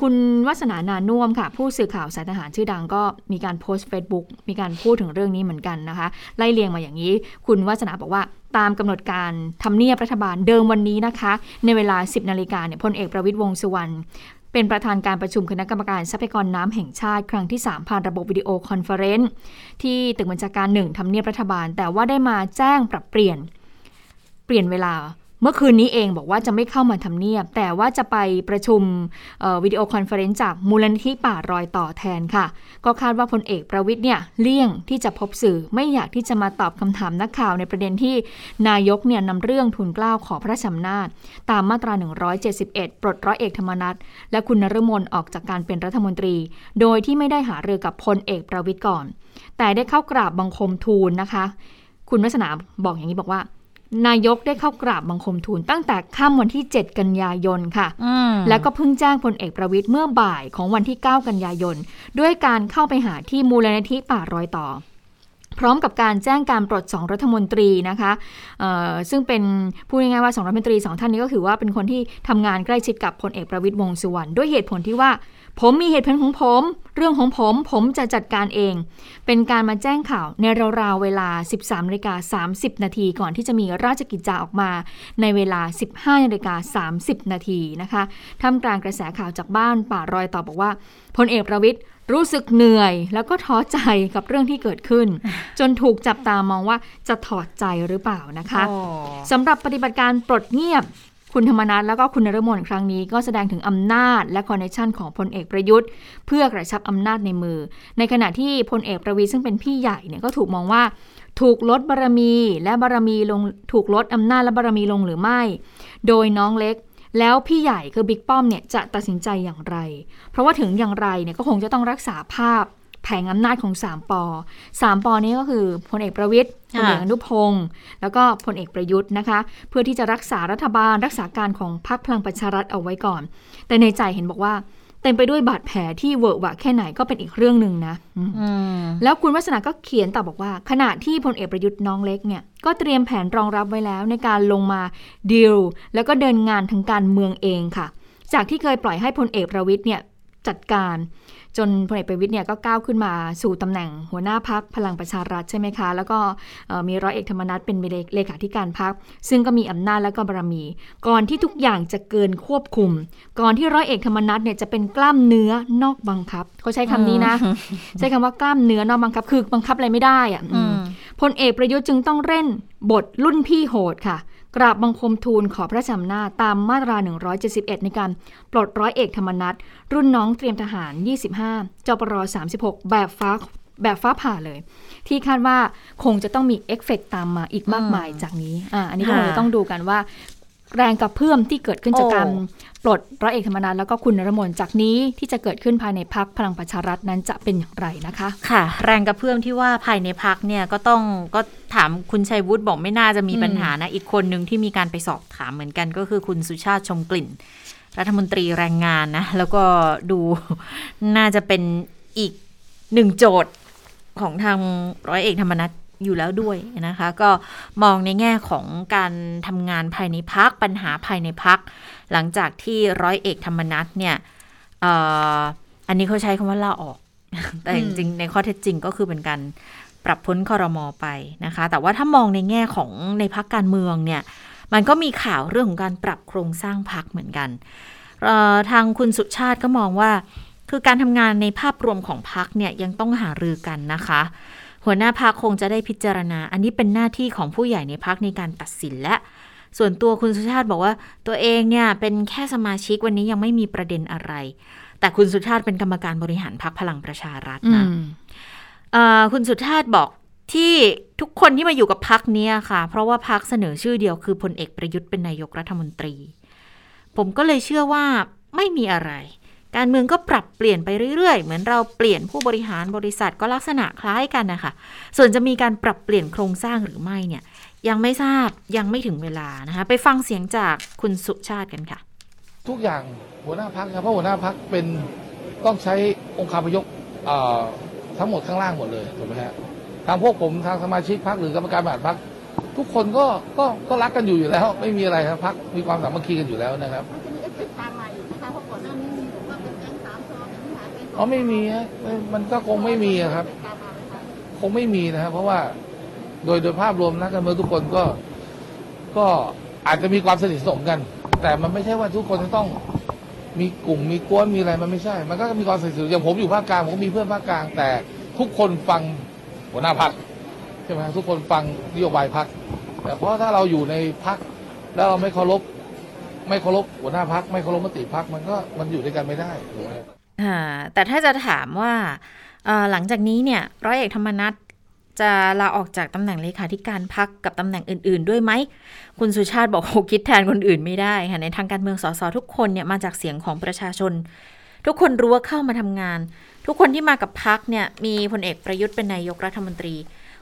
คุณวัฒนานานุ่มค่ะ ผู้สื่อข่าวสายทหารชื่อดังก็มีการโพสต์ Facebook มีการพูดถึงเรื่องนี้เหมือนกันนะคะ ไล่เรียงมาอย่างนี้ คุณวัฒนาบอกว่าตามกำหนดการทำเนียบรัฐบาลเดิมวันนี้นะคะ ในเวลา 10 นาฬิกาเนี่ยพลเอกประวิตรวงษ์สุวรรณ เป็นประธานการประชุมคณะกรรมการทรัพยากรน้ำแห่งชาติครั้งที่ 3 ผ่านระบบ video conference ที่ตึกบัญชาการหนึ่งทำเนียบรัฐบาล แต่ว่าได้มาแจ้งปรับเปลี่ยน เปลี่ยนเวลา เมื่อคืนนี้เองบอกว่าจะไม่เข้ามาทำเนียบ แต่ว่าจะไปประชุม video conference จากมูลนิธิป่ารอยต่อแทนค่ะ ก็คาดว่าพลเอกประวิทย์เนี่ยเลี่ยงที่จะพบสื่อไม่อยากที่จะมาตอบคำถามนักข่าวในประเด็นที่นายกเนี่ยนำเรื่องทุนกล้าวขอพระราชอำนาจ ตามมาตรา 171 ปลดร้อยเอกธรรมนัฐและคุณนฤมลออกจากการเป็นรัฐมนตรี โดยที่ไม่ได้หารือกับพลเอกประวิทย์ก่อน แต่ได้เข้ากราบบังคมทูลนะคะ คุณวัฒนาบอกอย่างนี้บอกว่า นายกได้เข้ากราบบังคมทูลตั้งแต่ค่ำวันที่ 7 กันยายนค่ะอืมแล้วก็เพิ่งแจ้งพลเอกประวิทย์เมื่อบ่ายของวันที่ 9 กันยายน ด้วยการเข้าไปหาที่มูลนิธิป่ารอยต่อ พร้อมกับการแจ้งการปลดสองรัฐมนตรีนะคะเอ่อซึ่งเป็นพูดง่ายๆว่าสองรัฐมนตรีสองท่านนี้ก็คือว่าเป็นคนที่ทำงานใกล้ชิดกับพลเอกประวิทย์วงษ์สุวรรณด้วยเหตุผลที่ว่า ผมมีเหตุผลของผม เรื่องของผมผมจะจัดการเอง เป็นการมาแจ้งข่าวในราวๆเวลา 13นาฬิกา30 นาทีก่อนที่จะมีราชกิจจาออกมา ในเวลา 15นาฬิกา30 นาทีนะคะท่ามกลางกระแสข่าวจากบ้านป่ารอยต่อบอกว่าพลเอกประวิทย์รู้สึกเหนื่อยแล้วก็ท้อใจกับเรื่องที่เกิดขึ้น จนถูกจับตามองว่าจะถอดใจหรือเปล่านะคะโอ้สำหรับปฏิบัติการปลดเงียบ คุณธรรมนัฐแล้วก็คุณนรมนครั้งนี้ก็แสดงถึงอำนาจและคอนเนคชันของพลเอกประยุทธ์ เพื่อกระชับอำนาจในมือ ในขณะที่พลเอกประวิซึ่งเป็นพี่ใหญ่เนี่ยก็ถูกมองว่า ถูกลดบารมีและบารมีลงถูกลดอำนาจและบารมีลงหรือไม่ โดยน้องเล็กแล้วพี่ใหญ่คือบิ๊กป้อมเนี่ยจะตัดสินใจอย่างไร เพราะว่าถึงอย่างไรเนี่ยก็คงจะต้องรักษาภาพ แผงอำนาจของ3ปอ3ปอนี้ก็คือพลเอกประวิทย์พลเอกอนุพงศ์แล้วก็พลเอกประยุทธ์นะคะ เพื่อที่จะรักษารัฐบาลรักษาการของพรรคพลังประชารัฐเอาไว้ก่อน แต่ในใจเห็นบอกว่าเต็มไปด้วยบาดแผลที่เวอะหวะแค่ไหนก็เป็นอีกเรื่องหนึ่งนะอืมอืมแล้วคุณวัฒนาก็เขียนต่อบอกว่า ขณะที่พลเอกประยุทธ์น้องเล็กเนี่ย ก็เตรียมแผนรองรับไว้แล้วในการลงมาดีลแล้วก็เดินงานทางการเมืองเองค่ะ จากที่เคยปล่อยให้พลเอกประวิทย์เนี่ยจัดการ จนพลเอกประวิทย์เนี่ยก็ก้าวขึ้นมาสู่ตำแหน่งหัวหน้าพักพลังประชารัฐใช่ไหมคะ แล้วก็เอ่อมีร้อยเอกธรรมนัฐเป็นเลขาธิการพัก ซึ่งก็มีอำนาจและก็บารมี ก่อนที่ทุกอย่างจะเกินควบคุม ก่อนที่ร้อยเอกธรรมนัฐเนี่ยจะเป็นกล้ามเนื้อนอกบังคับเขาใช้คำนี้นะ ใช้คำว่ากล้ามเนื้อนอกบังคับ คือบังคับอะไรไม่ได้อะอืมพลเอกประยุทธ์จึงต้องเล่นบทรุ่นพี่โหดค่ะ กราบบังคมทูลขอพระราชอำนาจตามมาตรา 171 ในการปลดร้อยเอกธรรมนัสรุ่นน้องเตรียมทหาร 25จปร36 แบบฟ้าแบบฟ้าผ่าเลย ที่คาดว่าคงจะต้องมีเอฟเฟกต์ตามมาอีกมากมายจากนี้อ่าอันนี้ก็คงจะต้องดูกันว่า แรงกระเพื่อมที่เกิดขึ้นจากการโอ้ปลดร้อยเอกธรรมนัสแล้วก็คุณนฤมลจากนี้ที่จะเกิดขึ้นภายในพรรคพลังประชารัฐนั้นจะเป็นอย่างไรนะคะ ค่ะ แรงกระเพื่อมที่ว่าภายในพักเนี่ยก็ต้องก็ถามคุณชัยวุฒิบอกไม่น่าจะมีอืมปัญหานะอีกคนหนึ่งที่มีการไปสอบถามเหมือนกันก็คือคุณสุชาติชมกลิ่น รัฐมนตรีแรงงานนะแล้วก็ดูน่าจะเป็นอีกหนึ่งโจทย์ของทางร้อยเอกธรรมนัฐ อยู่แล้วด้วยนะคะ ก็มองในแง่ของการทำงานภายในพักปัญหาภายในพัก หลังจากที่ร้อยเอกธรรมนัฐเนี่ยเอ่ออันนี้เขาใช้คำว่าลาออก แต่จริงๆในข้อเท็จจริงก็คือเป็นการปรับพ้นคอรมอไปนะคะ แต่ว่าถ้ามองในแง่ของในพักการเมืองเนี่ย มันก็มีข่าวเรื่องของการปรับโครงสร้างพักเหมือนกันเอ่อทางคุณสุชาติก็มองว่า คือการทำงานในภาพรวมของพักเนี่ยยังต้องหารือกันนะคะ หัวหน้าพักคงจะได้พิจารณา อันนี้เป็นหน้าที่ของผู้ใหญ่ในพักในการตัดสินและ ส่วนตัวคุณสุชาติบอกว่า ตัวเองเนี่ยเป็นแค่สมาชิกวันนี้ยังไม่มีประเด็นอะไร แต่คุณสุชาติเป็นกรรมการบริหารพักพลังประชารัฐอืนะมเอ่อคุณสุชาติบอกที่ทุกคนที่มาอยู่กับพักนี้ยค่ะ เพราะว่าพักเสนอชื่อเดียวคือพลเอกประยุทธ์เป็นนายกรัฐมนตรี ผมก็เลยเชื่อว่าไม่มีอะไร การเมืองก็ปรับเปลี่ยนไปเรื่อยๆ เหมือนเราเปลี่ยนผู้บริหารบริษัทก็ลักษณะคล้ายกันนะคะส่วนจะมีการปรับเปลี่ยนโครงสร้างหรือไม่เนี่ยยังไม่ทราบยังไม่ถึงเวลานะคะไปฟังเสียงจากคุณสุชาติกันค่ะ ทุกอย่างหัวหน้าพักครับเพราะหัวหน้าพักเป็นต้องใช้องค์คาพยพทั้งหมดข้างล่างหมดเลยถูกไหมฮะทางพวกผมทางสมาชิกพักหรือกรรมการบริหารพักทุกคนก็ก็ก็รักกันอยู่อยู่แล้ว ไม่มีอะไรครับพักมีความสามัคคีกันอยู่แล้วนะครับ อ๋อไม่มีฮะมันก็คงไม่มีครับ คงไม่มีนะครับ เพราะว่าโดยโดยภาพรวมนักการเมืองทุกคนก็ก็อาจจะมีความสนิทสนมกัน แต่มันไม่ใช่ว่าทุกคนจะต้องมีกลุ่มมีกวนมีอะไรมันไม่ใช่ มันก็มีความสนิทสนมอย่างผมอยู่ภาคกลางผมก็มีเพื่อนภาคกลาง แต่ทุกคนฟังหัวหน้าพักใช่ไหมครับทุกคนฟังนโยบายพักแต่เพราะถ้าเราอยู่ในพักแล้วเราไม่เคารพไม่เคารพหัวหน้าพักไม่เคารพมติพักมันก็มันอยู่ด้วยกันไม่ได้ถูกไหม แต่ถ้าจะถามว่าหลังจากนี้เนี่ยร้อยเอกธรรมนัฐจะลาออกจากตำแหน่งเลขาธิการพักกับตำแหน่งอื่น ๆ ด้วยไหม คุณสุชาติบอกโหคิดแทนคนอื่นไม่ได้ค่ะในทางการเมืองสสทุกคนเนี่ยมาจากเสียงของประชาชน ทุกคนรู้ว่าเข้ามาทำงาน ทุกคนที่มากับพักเนี่ยมีพลเอกประยุทธ์เป็นนายกรัฐมนตรี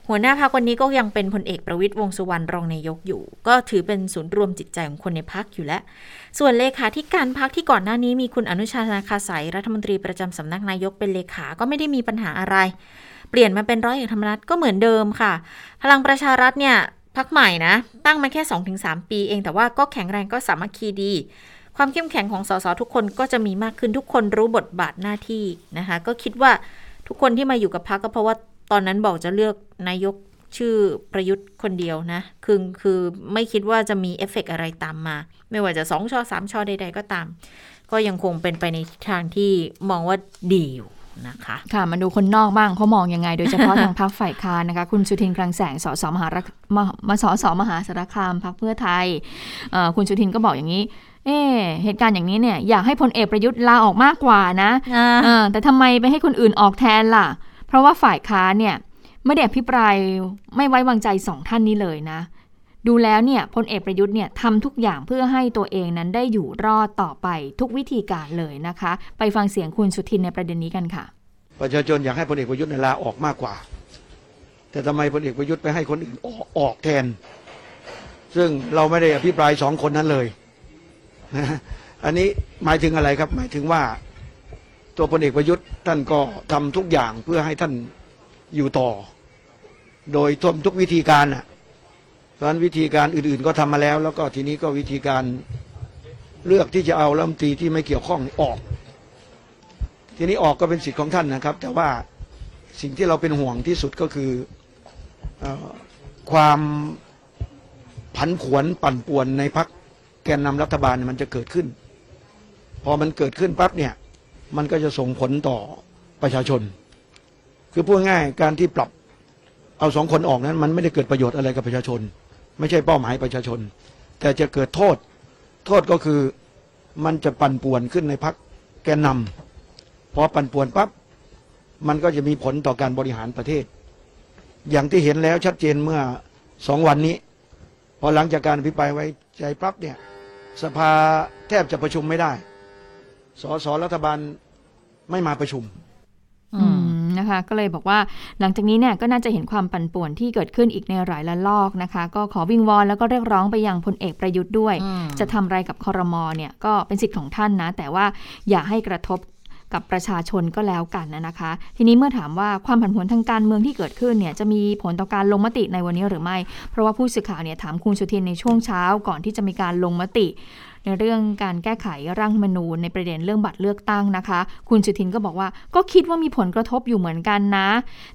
หัวหน้าพักวันนี้ก็ยังเป็นพลเอกประวิตยวงษ์สุวรรณรองนายกอยู่ ก็ถือเป็นศูนย์รวมจิตใจของคนในพักอยู่แล้ว ส่วนเลขาธิการพักที่ก่อนหน้านี้มีคุณอนุชานาคาสายรัฐมนตรีประจำสำนักนายกเป็นเลขาก็ไม่ได้มีปัญหาอะไร เปลี่ยนมาเป็นร้อยเอกธรรมนัฐก็เหมือนเดิมค่ะ พลังประชารัฐเนี่ยพักใหม่นะ ตั้งมาแค่ 2-3 ปีเองแต่ว่าก็แข็งแรงก็สามัคคีดีความเข้มแข็งของสสทุกคนก็จะมีมากขึ้นทุกคนรู้บทบาทหน้าที่นะคะ ก็คิดว่าทุกคนที่มาอยู่กับพักก็เพราะว่า ตอนนั้นบอกจะเลือกนายกชื่อประยุทธ์คนเดียวนะ คือคือไม่คิดว่าจะมีเอฟเฟกต์อะไรตามมา ไม่ว่าจะสองชอสามชอใด ๆ ก็ตาม ก็ยังคงเป็นไปในทิศทางที่มองว่าดีอยู่นะคะค่ะมาดูคนนอกบ้างเขามองยังไง โดยเฉพาะทางพรรคฝ่ายค้านนะคะ คุณสุทินคลังแสงสสมหารัฐมมาสสมหาสารคามพรรคเพื่อไทยเอ่อคุณสุทินก็บอกอย่างนี้ เอ๊ะเหตุการณ์อย่างนี้เนี่ยอยากให้พลเอกประยุทธ์ลาออกมากกว่านะเออแต่ทำไมไปให้คนอื่นออกแทนล่ะ เพราะว่าฝ่ายค้านเนี่ยไม่ได้อภิปรายไม่ไว้วางใจสองท่านนี้เลยนะ ดูแล้วเนี่ยพลเอกประยุทธ์เนี่ยทำทุกอย่างเพื่อให้ตัวเองนั้นได้อยู่รอดต่อไปทุกวิธีการเลยนะคะ ไปฟังเสียงคุณสุทินในประเด็นนี้กันค่ะ ประชาชนอยากให้พลเอกประยุทธ์ลาออกมากกว่า แต่ทำไมพลเอกประยุทธ์ไปให้คนอื่นออกออกแทน ซึ่งเราไม่ได้อภิปรายสองคนนั้นเลยนะอันนี้หมายถึงอะไรครับหมายถึงว่า ตัวพลเอกประยุทธ์ท่านก็ทำทุกอย่างเพื่อให้ท่านอยู่ต่อ โดยทมทุกวิธีการอะเพราะนั้นวิธีการอื่นๆก็ทำมาแล้ว แล้วก็ทีนี้ก็วิธีการเลือกที่จะเอารัฐมนตรีที่ไม่เกี่ยวข้องออก ทีนี้ออกก็เป็นสิทธิ์ของท่านนะครับ แต่ว่าสิ่งที่เราเป็นห่วงที่สุดก็คืออความผันผวนปั่นป่วนในพักแกนนำรัฐบาลมันจะเกิดขึ้น พอมันเกิดขึ้นปั๊บเนี่ย มันก็จะส่งผลต่อประชาชน คือพูดง่ายการที่ปรับเอาสองคนออกนั้น มันไม่ได้เกิดประโยชน์อะไรกับประชาชน ไม่ใช่เป้าหมายประชาชน แต่จะเกิดโทษ โทษก็คือมันจะปั่นป่วนขึ้นในพักแกนนำพอปั่นป่วนปั๊บมันก็จะมีผลต่อการบริหารประเทศ อย่างที่เห็นแล้วชัดเจนเมื่อสองวันนี้ พอหลังจากการอภิปรายไว้ใจปั๊บเนี่ย สภาแทบจะประชุมไม่ได้ สสรัฐบาลไม่มาประชุมอืมนะคะก็เลยบอกว่าหลังจากนี้เนี่ยก็น่าจะเห็นความปั่นป่วนที่เกิดขึ้นอีกในหลายละลอกนะคะ ก็ขอวิงวอนแล้วก็เรียกร้องไปยังพลเอกประยุทธ์ด้วยอืมจะทำอะไรกับคอรมอเนี่ยก็เป็นสิทธิ์ของท่านนะ แต่ว่าอย่าให้กระทบกับประชาชนก็แล้วกันนะคะ ทีนี้เมื่อถามว่าความผันผวนทางการเมืองที่เกิดขึ้นเนี่ยจะมีผลต่อการลงมติในวันนี้หรือไม่ เพราะว่าผู้สื่อข่าวเนี่ยถามคุณสุทินในช่วงเช้าก่อนที่จะมีการลงมติ ในเรื่องการแก้ไขร่างรัฐธรรมนูญในประเด็นเรื่องบัตรเลือกตั้งนะคะ คุณสุทินก็บอกว่าก็คิดว่ามีผลกระทบอยู่เหมือนกันนะ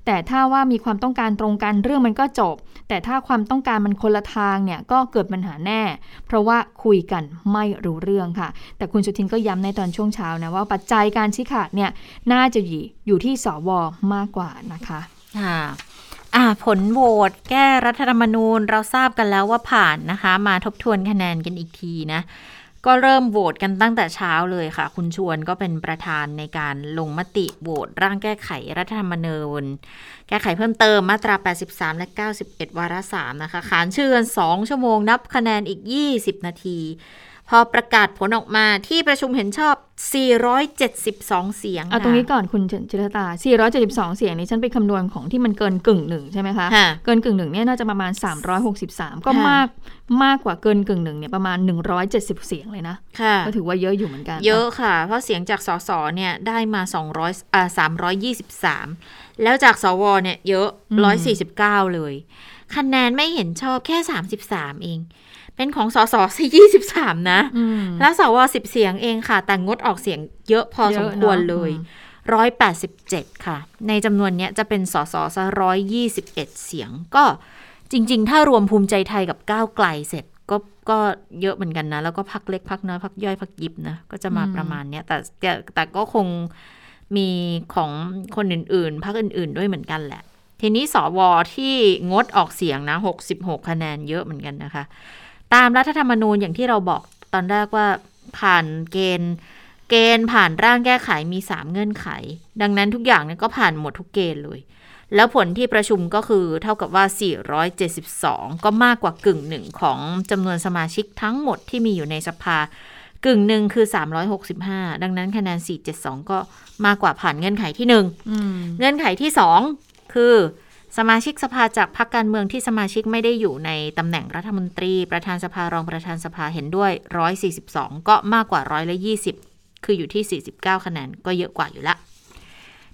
แต่ถ้าว่ามีความต้องการตรงกันเรื่องมันก็จบ แต่ถ้าความต้องการมันคนละทางเนี่ยก็เกิดปัญหาแน่ เพราะว่าคุยกันไม่รู้เรื่องค่ะ แต่คุณสุทินก็ย้ำในตอนช่วงเช้านะว่าปัจจัยการชี้ขาดเนี่ยน่าจะอยู่อยู่ที่สวมากกว่านะคะค่ะอ่าผลโหวตแก้รัฐธรรมนูญเราทราบกันแล้วว่าผ่านนะคะ มาทบทวนคะแนนกันอีกทีนะ ก็เริ่มโหวตกันตั้งแต่เช้าเลยค่ะ คุณชวนก็เป็นประธานในการลงมติโหวตร่างแก้ไขรัฐธรรมนูญแก้ไขเพิ่มเติมมาตรา 83 และ 91 วาระ 3 นะคะ ขานชื่อกัน2ชั่วโมงนับคะแนนอีก 20 นาที พอประกาศผลออกมาที่ประชุมเห็นชอบ 472 เสียงเอาตรงนี้ก่อนคุณจิรตา 472 เสียงนี้ฉันไปคำนวณของที่มันเกินกึ่งหนึ่งใช่ไหมคะค่ะเกินกึ่งหนึ่งเนี่ยน่าจะประมาณ 363 ก็ค่ะมากมากกว่าเกินกึ่งหนึ่งเนี่ยประมาณ 170 เสียงเลยนะค่ะก็ถือว่าเยอะอยู่เหมือนกัน เยอะค่ะ เพราะเสียงจากสสเนี่ยได้มา 200อ่า323 แล้วจากสวเนี่ยเยอะ 149 เลย คะแนนไม่เห็นชอบแค่ 33 เอง เป็นของสสซะ23นะอืมแล้วสว10เสียงเองค่ะ แต่งดออกเสียงเยอะพอเยสอะมควรเนอะเลยอืม187ค่ะ ในจำนวนเนี้ยจะเป็นสสซะ121เสียง ก็จริง ๆ ถ้ารวมภูมิใจไทยกับก้าวไกลเสร็จก็ก็เยอะเหมือนกันนะ แล้วก็พักเล็กพักน้อยพักย่อยพักยิบนะ ก็จะมาประมาณเนี้ยแต่แต่แต่ก็คงมีของคนอื่น ๆ พักอื่น ๆ ด้วยเหมือนกันแหละ ทีนี้สวที่งดออกเสียงนะ66คะแนนเยอะเหมือนกันนะคะ ตามรัฐธรรมนูญอย่างที่เราบอกตอนแรกว่าผ่านเกณฑ์เกณฑ์ผ่านร่างแก้ไขมี 3 เงื่อนไข ดังนั้นทุกอย่างเนี่ยก็ผ่านหมดทุกเกณฑ์เลย แล้วผลที่ประชุมก็คือเท่ากับว่า 472 ก็มากกว่ากึ่งหนึ่งของจำนวนสมาชิกทั้งหมดที่มีอยู่ในสภากึ่งหนึ่งคือ 365 ดังนั้นคะแนน 472 ก็มากกว่าผ่านเงื่อนไขที่1อืมเงื่อนไขที่ 2 คือ สมาชิกสภาจากพรรคการเมืองที่สมาชิกไม่ได้อยู่ในตำแหน่งรัฐมนตรี ประธานสภารองประธานสภาเห็นด้วย 142 ก็มากกว่าร้อยละ20 คืออยู่ที่ 49 คะแนนก็เยอะกว่าอยู่ละ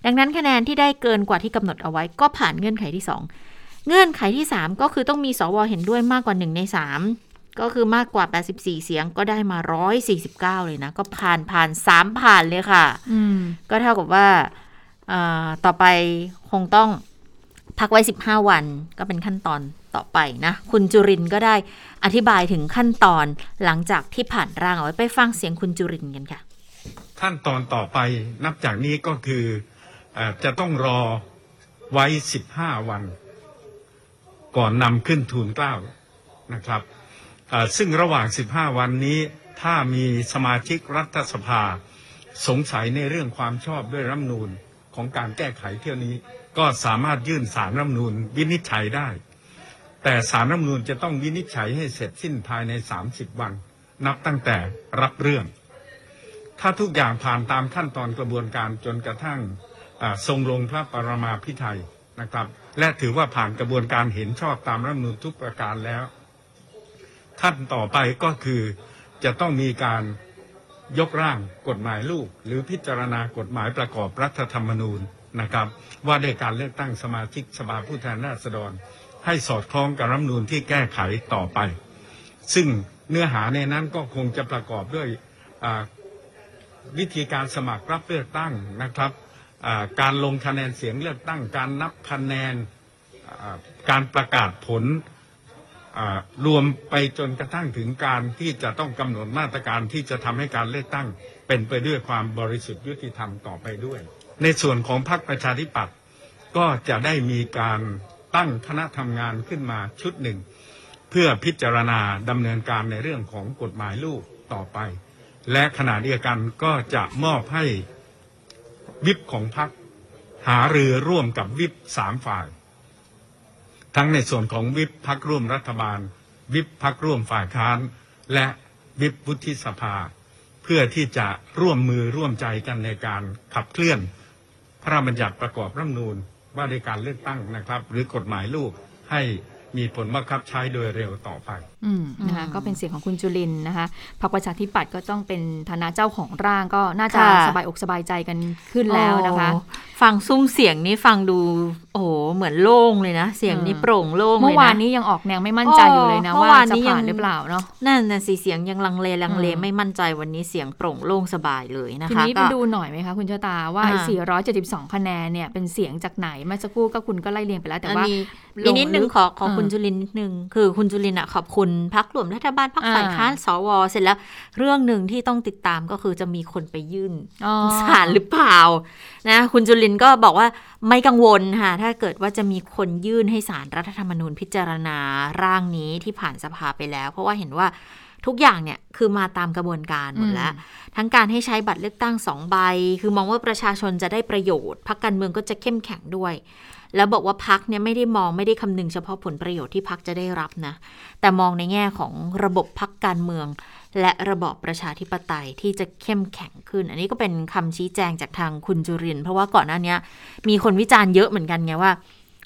ดังนั้นคะแนนที่ได้เกินกว่าที่กำหนดเอาไว้ก็ผ่านเงื่อนไขที่ 2 เงื่อนไขที่ 3 ก็คือต้องมีสวเห็นด้วยมากกว่า 1 ใน 3 ก็คือมากกว่า 84 เสียงก็ได้มา 149 เลยนะ ก็ผ่านผ่าน 3 ผ่านเลยค่ะอืมก็เท่ากับว่าอ่าต่อไปคงต้อง พักไว้ 15 วันก็เป็นขั้นตอนต่อไปนะ คุณจุรินก็ได้อธิบายถึงขั้นตอนหลังจากที่ผ่านร่างเอาไว้ไปฟังเสียงคุณจุรินกันค่ะ ขั้นตอนต่อไปนับจากนี้ก็คืออจะต้องรอไว้ 15 วัน ก่อนนำขึ้นทูลเกล้านะครับซึ่งระหว่าง 15 วันนี้ถ้ามีสมาชิกรัฐสภาสงสัยในเรื่องความชอบด้วยรัฐมนูญของการแก้ไขเที่ยวนี้ ก็สามารถยื่นสารรัฐมนูญวินิจฉัยได้ แต่สารรัฐมนูญจะต้องวินิจฉัยให้เสร็จสิ้นภายใน 30 วัน นับตั้งแต่รับเรื่อง ถ้าทุกอย่างผ่านตามขั้นตอนกระบวนการจนกระทั่งทรงลงพระปรมาภิไธยนะครับ และถือว่าผ่านกระบวนการเห็นชอบตามรัฐมนูญทุกประการแล้วขั้นต่อไปก็คือจะต้องมีการยกร่างกฎหมายลูก หรือพิจารณากฎหมายประกอบรัฐธรรมนูญ นะครับ ว่าด้วยการเลือกตั้งสมาชิกสภาผู้แทนราษฎร ให้สอดคล้องกับรัฐธรรมนูญที่แก้ไขต่อไป ซึ่งเนื้อหาในนั้นก็คงจะประกอบด้วยวิธีการสมัครรับเลือกตั้งนะครับการลงคะแนนเสียงเลือกตั้ง การนับคะแนนการประกาศผลรวมไปจนกระทั่งถึงการที่จะต้องกำหนดมาตรการที่จะทำให้การเลือกตั้ง เป็นไปด้วยความบริสุทธิ์ยุติธรรมต่อไปด้วย ในส่วนของพรรคประชาธิปัตย์ก็จะได้มีการตั้งคณะทำงานขึ้นมาชุดหนึ่ง เพื่อพิจารณาดำเนินการในเรื่องของกฎหมายลูกต่อไป และขณะเดียวกันก็จะมอบให้วิปของพรรคหารือร่วมกับวิปสามฝ่าย ทั้งในส่วนของวิปพักร่วมรัฐบาล วิปพักร่วมฝ่ายค้าน และวิปวุฒิสภา เพื่อที่จะร่วมมือร่วมใจกันในการขับเคลื่อน พระราชบัญญัติประกอบรัฐมนูนว่าด้วยการเลือกตั้งนะครับ หรือกฎหมายลูกให้ มีผลบังคับใช้โดยเร็วต่อไปอืมนะคะอืมก็เป็นเสียงของคุณจุลินทร์นะคะพรรคประชาธิปัตย์ก็ต้องเป็นฐานะเจ้าของร่างก็น่าจะค่ะสบายอกสบายใจกันขึ้นแล้วนะคะโอ้ฟังซุ้มเสียงนี้ฟังดู โอ้โหเหมือนโล่งเลยนะ เสียงนี้เออโปร่งโล่งเลยนะเมื่อวานนี้ยังออกแนวไม่มั่นใจอยู่เลยนะโอ้ว่าเมื่อวานจะนี้ยัผ่างนหรือเปล่าเนาะนั่นน่ะสิเสียงยังลังเลลังเลอืมไม่มั่นใจวันนี้เสียงโปร่งโล่งสบายเลยนะทีคะนี้ไปก็ดูหน่อยไหมคะคุณชะตาว่าอ่าไอ้472 คะแนนเนี่ยเป็นเสียงจากไหนเมื่อสักครู่ก็คุณก็ไล่เรียงไปแล้วแต่อันว่านี้ลมีงนิดนึงลึกขอขอเออคุณจุลินทร์นิดนึงคือคุณจุลินทร์อะขอบคุณพักรวมรัฐบาลพักอ่าฝ่ายค้านสวเสร็จแล้ว เรื่องหนึ่งที่ต้องติดตามก็คือจะมีคนไปยื่นอ๋อศาลหรือเปล่านะคุณจุลินทร์ก็บอกว่าไม่กังวลค่ะถ้าเกิดว่าจะมีคนยื่นให้ศาลรัฐธรรมนูญพิจารณาร่างนี้ที่ผ่านสภาไปแล้ว เพราะว่าเห็นว่าทุกอย่างเนี่ยคือมาตามกระบวนการหมดแล้ว ทั้งการให้ใช้บัตรเลือกตั้งสองใบ คือมองว่าประชาชนจะได้ประโยชน์พักการเมืองก็จะเข้มแข็งด้วย แล้วบอกว่าพักเนี่ยไม่ได้มองไม่ได้คำนึงเฉพาะผลประโยชน์ที่พักจะได้รับนะ แต่มองในแง่ของระบบพักการเมือง และระบอบประชาธิปไตยที่จะเข้มแข็งขึ้น อันนี้ก็เป็นคำชี้แจงจากทางคุณจุริน เพราะว่าก่อนหน้านี้มีคนวิจารณ์เยอะเหมือนกันไงว่า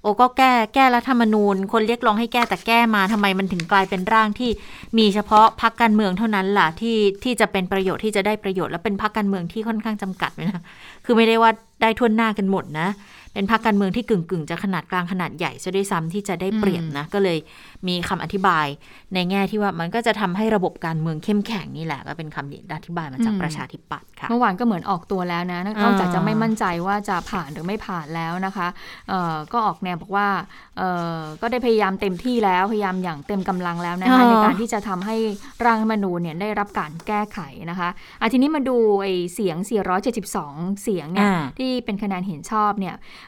โอ้ก็แก้แก้รัฐธรรมนูญ คนเรียกร้องให้แก้แต่แก้มาทำไมมันถึงกลายเป็นร่างที่มีเฉพาะพักการเมืองเท่านั้นล่ะที่ที่จะเป็นประโยชน์ที่จะได้ประโยชน์และเป็นพักการเมืองที่ค่อนข้างจำกัดนะคือไม่ได้ว่าได้ทั่วหน้ากันหมดนะ เป็นพรรคการเมืองที่กึ่งกึ่งๆจะขนาดกลางขนาดใหญ่ซะด้วยซ้ำที่จะได้เปรียบนะ ก็เลยมีคำอธิบายในแง่ที่ว่ามันก็จะทำให้ระบบการเมืองเข้มแข็งนี่แหละ ก็เป็นคำอธิบายมาจากอืมประชาธิปัตย์ค่ะเมื่อวานก็เหมือนออกตัวแล้วนะนอกจากจะไม่มั่นใจว่าจะผ่านหรือไม่ผ่านแล้วนะคะเอ่อก็ออกแนวบอกว่าเอ่อก็ได้พยายามเต็มที่แล้วพยายามอย่างเต็มกำลังแล้วนะคะอ๋อในการที่จะทำให้ร่างรัฐธรรมนูญเนี่ยได้รับการแก้ไขนะคะอะทีนี้มาดูไอ้เสียง 472 เสียงเนี่ยอ่าที่เป็นคะแนนเห็นชอบเนี่ยเอ่อ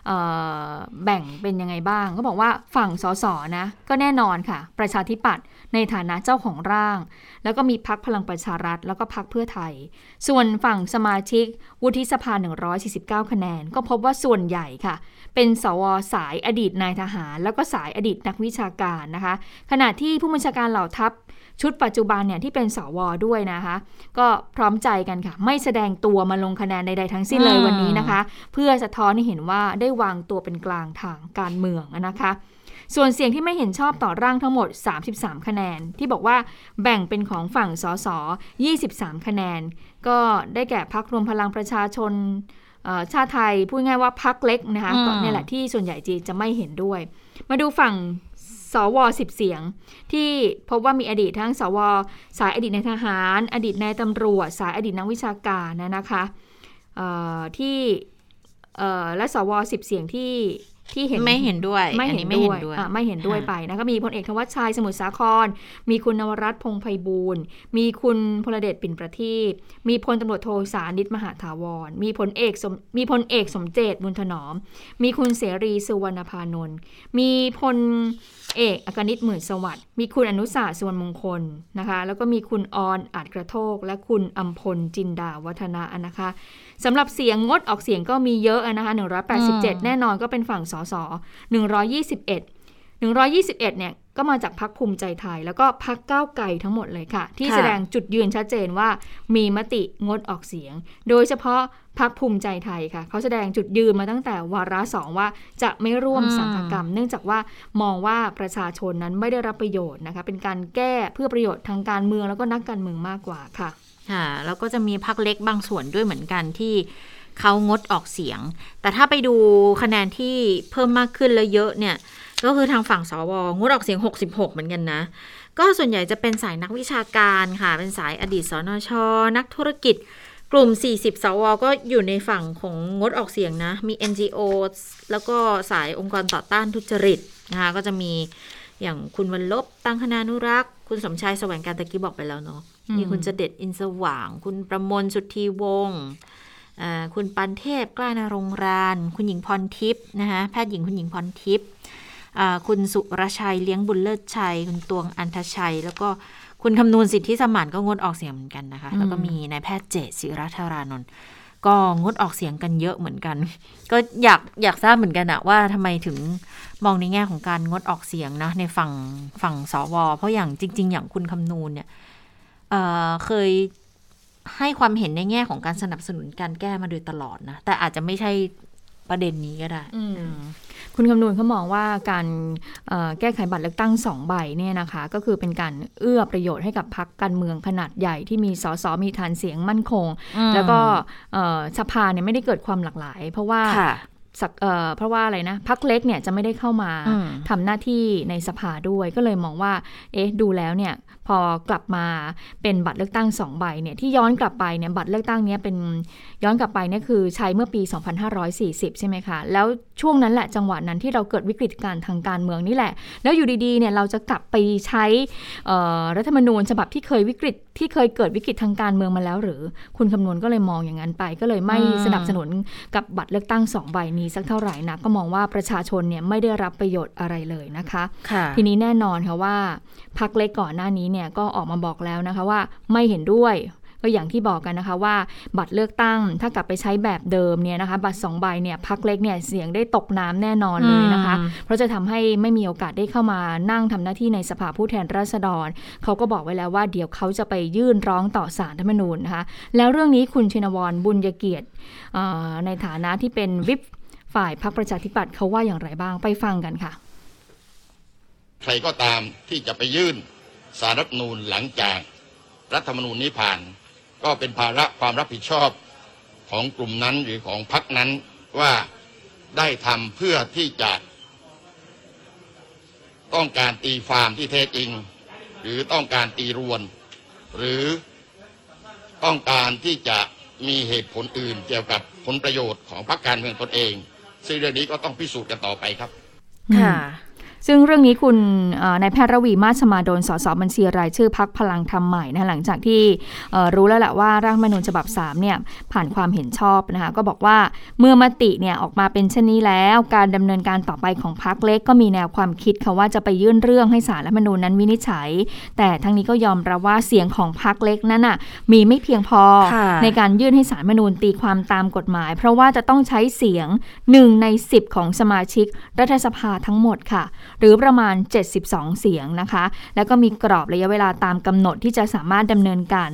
แบ่งเป็นยังไงบ้าง ก็บอกว่าฝั่งสสนะก็แน่นอนค่ะ ประชาธิปัตย์ในฐานะเจ้าของร่าง แล้วก็มีพักพลังประชารัฐ แล้วก็พักเพื่อไทย ส่วนฝั่งสมาชิก วุฒิสภา 149 คะแนน ก็พบว่าส่วนใหญ่ค่ะ เป็นสวสายอดีตนายทหาร แล้วก็สายอดีตนักวิชาการนะคะ ขณะที่ผู้บัญชาการเหล่าทัพ ชุดปัจจุบันเนี่ยที่เป็นสวด้วยนะคะ ก็พร้อมใจกันค่ะ ไม่แสดงตัวมาลงคะแนนใดๆทั้งสิ้นเลยอืมวันนี้นะคะ เพื่อสะท้อนให้เห็นว่าได้วางตัวเป็นกลางทางการเมืองนะคะส่วนเสียงที่ไม่เห็นชอบต่อร่างทั้งหมด 33 คะแนน ที่บอกว่าแบ่งเป็นของฝั่งสส23 คะแนน ก็ได้แก่พักรวมพลังประชาชนเอ่อชาติไทย พูดง่ายๆว่าพักเล็กนะคะอืมก็เนี่ยแหละที่ส่วนใหญ่จีจะไม่เห็นด้วย มาดูฝั่ง สว10เสียง ที่พบว่ามีอดีตทั้งสว สายอดีตในายทหาร อดีตนายตำรวจ สายอดีตนักวิชาการนะนะคะเอ่อที่เอ่อและสว10เสียงที่ที่เห็นไม่เห็นด้วย ไม่อันเห็นนี้ไม่ด้เห็วยนด้วยอะไม่เห็นด้วยค่ะไปนะคะมีพลเอกธวัชชัยสมุทรสาคร มีคุณเนาวรัตน์พงษ์ไพบูลย์มีคุณพลเดชปิ่นประทีปมีพลตำรวจโทศานิตย์มหถาวร มีพลเอกสมมีพลเอกสมเจตบุญถนอม มีคุณเสรีสุวรรณภานนท์มีพล เอกอกนิษฐ์หมื่นสวัสดิ์มีคุณอนุศาสน์สุวรรณมงคลนะคะ แล้วก็มีคุณออนกาจกระโทก และคุณอำพลจินดาวัฒนะนะคะสำหรับเสียงงดออกเสียงก็มีเยอะนะคะ187 แน่นอนก็เป็นฝั่งสส121 121เนี่ย ก็มาจากพักภูมิใจไทย แล้วก็พักก้าวไกลทั้งหมดเลยค่ะ ที่ค่ะแสดงจุดยืนชัดเจนว่ามีมติงดออกเสียง โดยเฉพาะพักภูมิใจไทยค่ะ เขาแสดงจุดยืนมาตั้งแต่วาระสองว่าจะไม่ร่วมอืมสังฆกรรม เนื่องจากว่ามองว่าประชาชนนั้นไม่ได้รับประโยชน์นะคะ เป็นการแก้เพื่อประโยชน์ทางการเมืองแล้วก็นักการเมืองมากกว่าค่ะค่ะแล้วก็จะมีพักเล็กบางส่วนด้วยเหมือนกันที่เขางดออกเสียง แต่ถ้าไปดูคะแนนที่เพิ่มมากขึ้นแล้วเยอะเนี่ย ก็คือทางฝั่งสวงดออกเสียง 66 เหมือนกันนะ ก็ส่วนใหญ่จะเป็นสายนักวิชาการค่ะ เป็นสายอดีตสนช นักธุรกิจ กลุ่ม 40 สว ก็อยู่ในฝั่งของงดออกเสียงนะ มี NGO แล้วก็สายองค์กรต่อต้านทุจริตนะคะ ก็จะมีอย่างคุณวันลบ ตั้งคณานุรักษ์ คุณสมชายแสวงการตะกี้บอกไปแล้วเนาะอืมมีคุณเจเด็ดอินสว่าง คุณประมวลสุทธีวงศ์อ่าคุณปันเทพกล้านรงราน คุณหญิงพรทิพย์นะคะ แพทย์หญิงคุณหญิงพรทิพย์อ่า คุณสุรชัยเลี้ยงบุญเลิศชัย คุณตวงอันทชัย แล้วก็คุณคำนวณสิทธิสมานก็งดออกเสียงเหมือนกันนะคะ แล้วก็มีนายแพทย์เจตศิรัธารานนท์ก็งดออกเสียงกันเยอะเหมือนกัน ก็อยากอยากทราบเหมือนกันอะว่าทำไมถึงมองในแง่ของการงดออกเสียงนะในฝั่งฝั่งสว เพราะอย่างจริง ๆ อย่างคุณคำนูนเนี่ยเอ่อเคยให้ความเห็นในแง่ของการสนับสนุนการแก้มาโดยตลอดนะ แต่อาจจะไม่ใช่ ประเด็นนี้ก็ได้อืมคุณคำนวณเขามองว่าการเอ่อแก้ไขบัตรเลือกตั้งสองใบเนี่ยนะคะ ก็คือเป็นการเอื้อประโยชน์ให้กับพรรคการเมืองขนาดใหญ่ที่มีสสมีฐานเสียงมั่นคง แล้วก็เอ่อสภาเนี่ยไม่ได้เกิดความหลากหลาย เพราะว่าค่ะสัก เอ่อเพราะว่าอะไรนะพักเล็กเนี่ยจะไม่ได้เข้ามาอืมทำหน้าที่ในสภาด้วยก็เลยมองว่า เอ๊ะดูแล้วเนี่ยพอกลับมาเป็นบัตรเลือกตั้งสองใบเนี่ยที่ย้อนกลับไปเนี่ยบัตรเลือกตั้งเนี้ยเป็นย้อนกลับไปเนี่ยคือใช้เมื่อปี 2540 ใช่ไหมคะ แล้วช่วงนั้นแหละจังหวะนั้นที่เราเกิดวิกฤตการณ์ทางการเมืองนี่แหละ แล้วอยู่ดีๆเนี่ยเราจะกลับไปใช้เอ่อรัฐธรรมนูญฉบับที่เคยวิกฤตที่เคยเกิดวิกฤตทางการเมืองมาแล้ว หรือคุณคำนวณก็เลยมองอย่างนั้นไป ก็เลยไม่อืมสนับสนุนกับบัตรเลือกตั้งสองใบนี้สักเท่าไหร่นะก็มองว่าประชาชนเนี่ยไม่ได้รับประโยชน์อะไรเลยนะคะค่ะทีนี้แน่นอนค่ะว่าพักเล็กก่อนหน้านี้เนี่ยก็ออกมาบอกแล้วนะคะว่าไม่เห็นด้วยก็อย่างที่บอกกันนะคะว่าบัตรเลือกตั้งถ้ากลับไปใช้แบบเดิมเนี่ยนะคะ บัตรสองใบเนี่ยพักเล็กเนี่ยเสียงได้ตกน้ำแน่นอนเลยนะคะอืมเพราะจะทำให้ไม่มีโอกาสได้เข้ามานั่งทำหน้าที่ในสภาผู้แทนราษฎร เขาก็บอกไว้แล้วว่าเดี๋ยวเขาจะไปยื่นร้องต่อศาลรัฐธรรมนูญนะคะ แล้วเรื่องนี้คุณชินวรบุญยเกียรติเอ่อในฐานะที่เป็นวิป ฝ่ายพรรคประชาธิปัตย์เขาว่าอย่างไรบ้างไปฟังกันค่ะ ใครก็ตามที่จะไปยื่นสารรัฐนูญหลังจากรัฐธรรมนูญนี้ผ่าน ก็เป็นภาระความรับผิดชอบของกลุ่มนั้นหรือของพรรคนั้นว่าได้ทำเพื่อที่จะ ต้องการตีฟาร์มที่แท้จริง หรือต้องการตีรวน หรือต้องการที่จะมีเหตุผลอื่นเกี่ยวกับผลประโยชน์ของพรรคการเมืองตนเอง ซึ่งเรื่องนี้ก็ต้องพิสูจน์กันต่อไปครับค่ะ ซึ่งเรื่องนี้คุณเอ่อนายแพทย์ระวีมาชมาดลสสบัญชีรายชื่อพักพลังธรรมใหม่นะหลังจากที่เอ่อรู้แล้วแหละว่าร่างรัฐธรรมนูญฉบับ3เนี่ยผ่านความเห็นชอบนะคะก็บอกว่าเมื่อมติเนี่ยออกมาเป็นเช่นนี้แล้ว การดำเนินการต่อไปของพักเล็กก็มีแนวความคิดค่ะว่าจะไปยื่นเรื่องให้สารรัฐธรรมนูญนั้นวินิจฉัย แต่ทั้งนี้ก็ยอมรับว่าเสียงของพักเล็กนั้นน่ะมีไม่เพียงพอค่ะในการยื่นให้สารรัฐธรรมนูญตีความตามกฎหมาย เพราะว่าจะต้องใช้เสียงหนึ่งใน 10 ของสมาชิกรัฐสภาทั้งหมดค่ะ หรือประมาณ 72 เสียงนะคะ แล้วก็มีกรอบระยะเวลาตามกำหนดที่จะสามารถดำเนินการ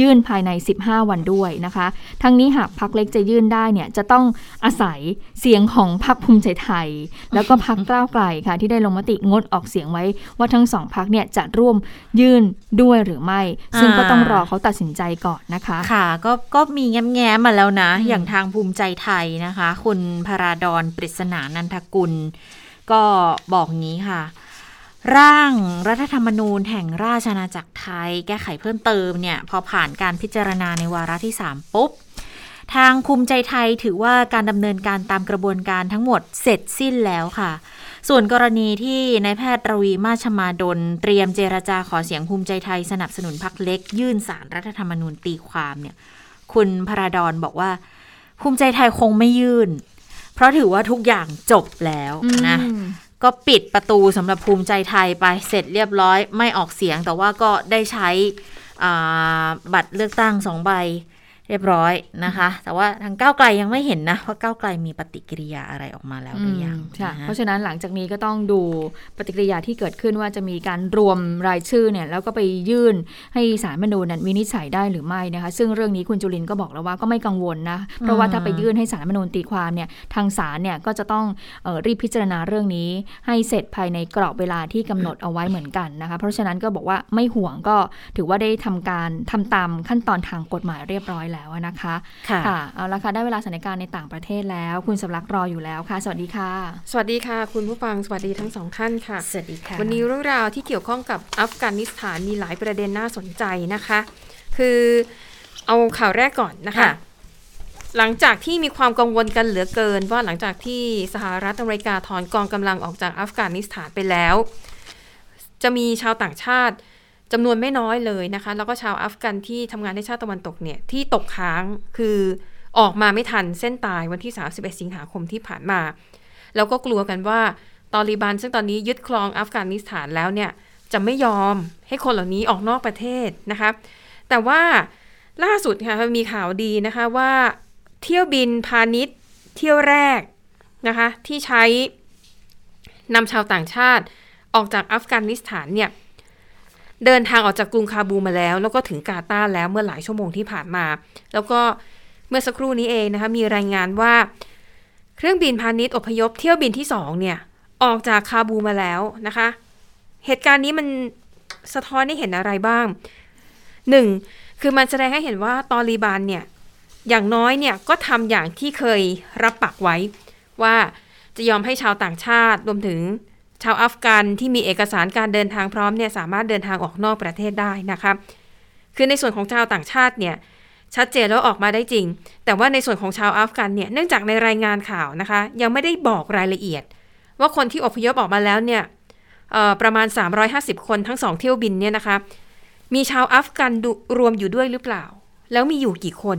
ยื่นภายใน 15 วันด้วยนะคะ ทั้งนี้หากพักเล็กจะยื่นได้เนี่ยจะต้องอาศัยเสียงของพักภูมิใจไทย แล้วก็พักกล้าวไกลค่ะ ที่ได้ลงมติงดออกเสียงไว้ว่าทั้งสองพักเนี่ยจะร่วมยื่นด้วยหรือไม่ ซึ่งก็ต้องรอเขาตัดสินใจก่อนนะคะ ค่ะ ก็ก็มีแง้มๆมาแล้วนะ อย่างทางภูมิใจไทยนะคะ คุณพราดอนปริศนานันทกุล ก็บอกงี้ค่ะ ร่างรัฐธรรมนูญแห่งราชอาณาจักรไทย แก้ไขเพิ่มเติมเนี่ย พอผ่านการพิจารณาในวาระที่ 3 ปุ๊บ ทางภูมิใจไทยถือว่าการดำเนินการตามกระบวนการทั้งหมดเสร็จสิ้นแล้วค่ะส่วนกรณีที่นายแพทย์รวีมาชมาดล เตรียมเจรจาขอเสียงภูมิใจไทยสนับสนุนพักเล็ก ยื่นสารรัฐธรรมนูญตีความเนี่ย คุณพราดอนบอกว่า ภูมิใจไทยคงไม่ยื่น เพราะถือว่าทุกอย่างจบแล้วนะก็ปิดประตูสำหรับภูมิใจไทยไปเสร็จเรียบร้อยไม่ออกเสียง แต่ว่าก็ได้ใช้อ่าบัตรเลือกตั้งสองใบ เรียบร้อยนะคะ แต่ว่าทางก้าวไกลยังไม่เห็นนะว่าก้าวไกลมีปฏิกิริยาอะไรออกมาแล้วหรือยังมค่ะนะฮะเพราะฉะนั้นหลังจากนี้ก็ต้องดูปฏิกิริยาที่เกิดขึ้นว่าจะมีการรวมรายชื่อเนี่ยแล้วก็ไปยื่นให้สารมนูญนั้นวินิจฉัยได้หรือไม่นะคะ ซึ่งเรื่องนี้คุณจุลินก็บอกแล้วว่าก็ไม่กังวลนะเพราะว่าถ้าไปยื่นให้สารมนูญตีความเนี่ยทางศาลเนี่ยก็จะต้องเออรีบพิจารณาเรื่องนี้ ให้เสร็จภายในกรอบเวลาที่กำหนดเอาไว้เหมือนกันนะคะ เพราะฉะนั้นก็บอกว่าไม่ห่วงก็ถือว่าได้ทำการทำตามขั้นตอนทางกฎหมายเรียบร้อยแล้วนะคะค่ะค่ะเอาละค่ะได้เวลาสถานการณ์ในต่างประเทศแล้ว คุณสำรักรออยู่แล้วค่ะ สวัสดีค่ะ สวัสดีค่ะ คุณผู้ฟังสวัสดีทั้งสองท่านค่ะ สวัสดีค่ะ วันนี้เรื่องราวที่เกี่ยวข้องกับอัฟกานิสถานมีหลายประเด็นน่าสนใจนะคะ คือเอาข่าวแรกก่อนนะคะค่ะหลังจากที่มีความกังวลกันเหลือเกิน ว่าหลังจากที่สหรัฐอเมริกาถอนกองกำลังออกจากอัฟกานิสถานไปแล้ว จะมีชาวต่างชาติ จำนวนไม่น้อยเลยนะคะ แล้วก็ชาวอัฟกันที่ทำงานในชาติตะวันตกเนี่ยที่ตกค้างคือออกมาไม่ทันเส้นตายวันที่ 31 สิงหาคมที่ผ่านมา แล้วก็กลัวกันว่าตอริบันซึ่งตอนนี้ยึดครองอัฟกานิสถานแล้วเนี่ยจะไม่ยอมให้คนเหล่านี้ออกนอกประเทศนะคะ แต่ว่าล่าสุดค่ะมีข่าวดีนะคะว่าเที่ยวบินพาณิชย์เที่ยวแรกนะคะที่ใช้นำชาวต่างชาติออกจากอัฟกานิสถานเนี่ย เดินทางออกจากกรุงคาบูมาแล้ว แล้วก็ถึงกาตาร์แล้วเมื่อหลายชั่วโมงที่ผ่านมา แล้วก็เมื่อสักครู่นี้เองนะคะมีรายงานว่า เครื่องบินพาณิชย์อพยพเที่ยวบินที่สองเนี่ยออกจากคาบูมาแล้วนะคะ เหตุการณ์นี้มันสะท้อนให้เห็นอะไรบ้างหนึ่งคือมันแสดงให้เห็นว่าตอรีบานเนี่ยอย่างน้อยเนี่ยก็ทำอย่างที่เคยรับปากไว้ ว่าจะยอมให้ชาวต่างชาติรวมถึง ชาวอัฟกันที่มีเอกสารการเดินทางพร้อมเนี่ยสามารถเดินทางออกนอกประเทศได้นะคะคือในส่วนของชาวต่างชาติเนี่ยชัดเจนแล้วออกมาได้จริง แต่ว่าในส่วนของชาวอัฟกันเนี่ยเนื่องจากในรายงานข่าวนะคะ ยังไม่ได้บอกรายละเอียด ว่าคนที่อพยพออกมาแล้วเนี่ยประมาณ 350 คนทั้งสองเที่ยวบินเนี่ยนะคะมีชาวอัฟกันรวมอยู่ด้วยหรือเปล่า แล้วมีอยู่กี่คน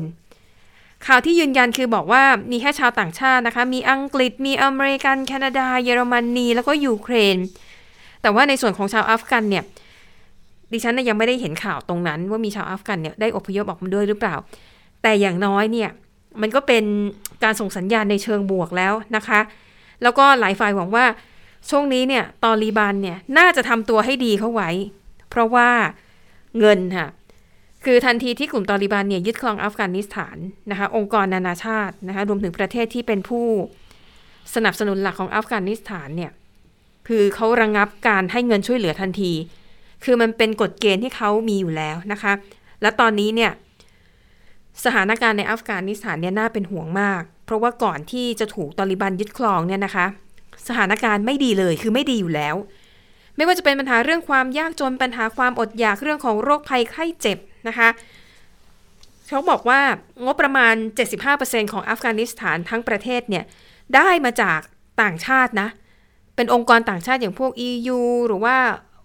ข่าวที่ยืนยันคือบอกว่ามีแค่ชาวต่างชาตินะคะ มีอังกฤษ มีอเมริกัน แคนาดา เยอรมนี แล้วก็ยูเครน แต่ว่าในส่วนของชาวอัฟกันเนี่ย ดิฉันยังไม่ได้เห็นข่าวตรงนั้น ว่ามีชาวอัฟกันเนี่ยได้อพยพออกมาด้วยหรือเปล่า แต่อย่างน้อยเนี่ย มันก็เป็นการส่งสัญญาณในเชิงบวกแล้วนะคะ แล้วก็หลายฝ่ายหวังว่าช่วงนี้เนี่ย ตอรีบันเนี่ย น่าจะทำตัวให้ดีเข้าไว้ เพราะว่าเงินค่ะ คือทันทีที่กลุ่มตอริบันเนี่ยยึดครองอัฟกานิสถานนะคะองค์กรนานาชาตินะคะรวมถึงประเทศที่เป็นผู้สนับสนุนหลักของอัฟกานิสถานเนี่ยคือเขาระงงับการให้เงินช่วยเหลือทันที คือมันเป็นกฎเกณฑ์ที่เขามีอยู่แล้วนะคะ และตอนนี้เนี่ยสถานการณ์ในอัฟกานิสถานเนี่ยน่าเป็นห่วงมาก เพราะว่าก่อนที่จะถูกตอริบันยึดครองเนี่ยนะคะ สถานการณ์ไม่ดีเลยคือไม่ดีอยู่แล้ว ไม่ว่าจะเป็นปัญหาเรื่องความยากจนปัญหาความอดอยากเรื่องของโรคภัยไข้เจ็บนะคะเขาบอกว่างบประมาณ 75%ของอัฟกานิสถานทั้งประเทศเนี่ยได้มาจากต่างชาตินะ เป็นองค์กรต่างชาติอย่างพวก EU หรือว่า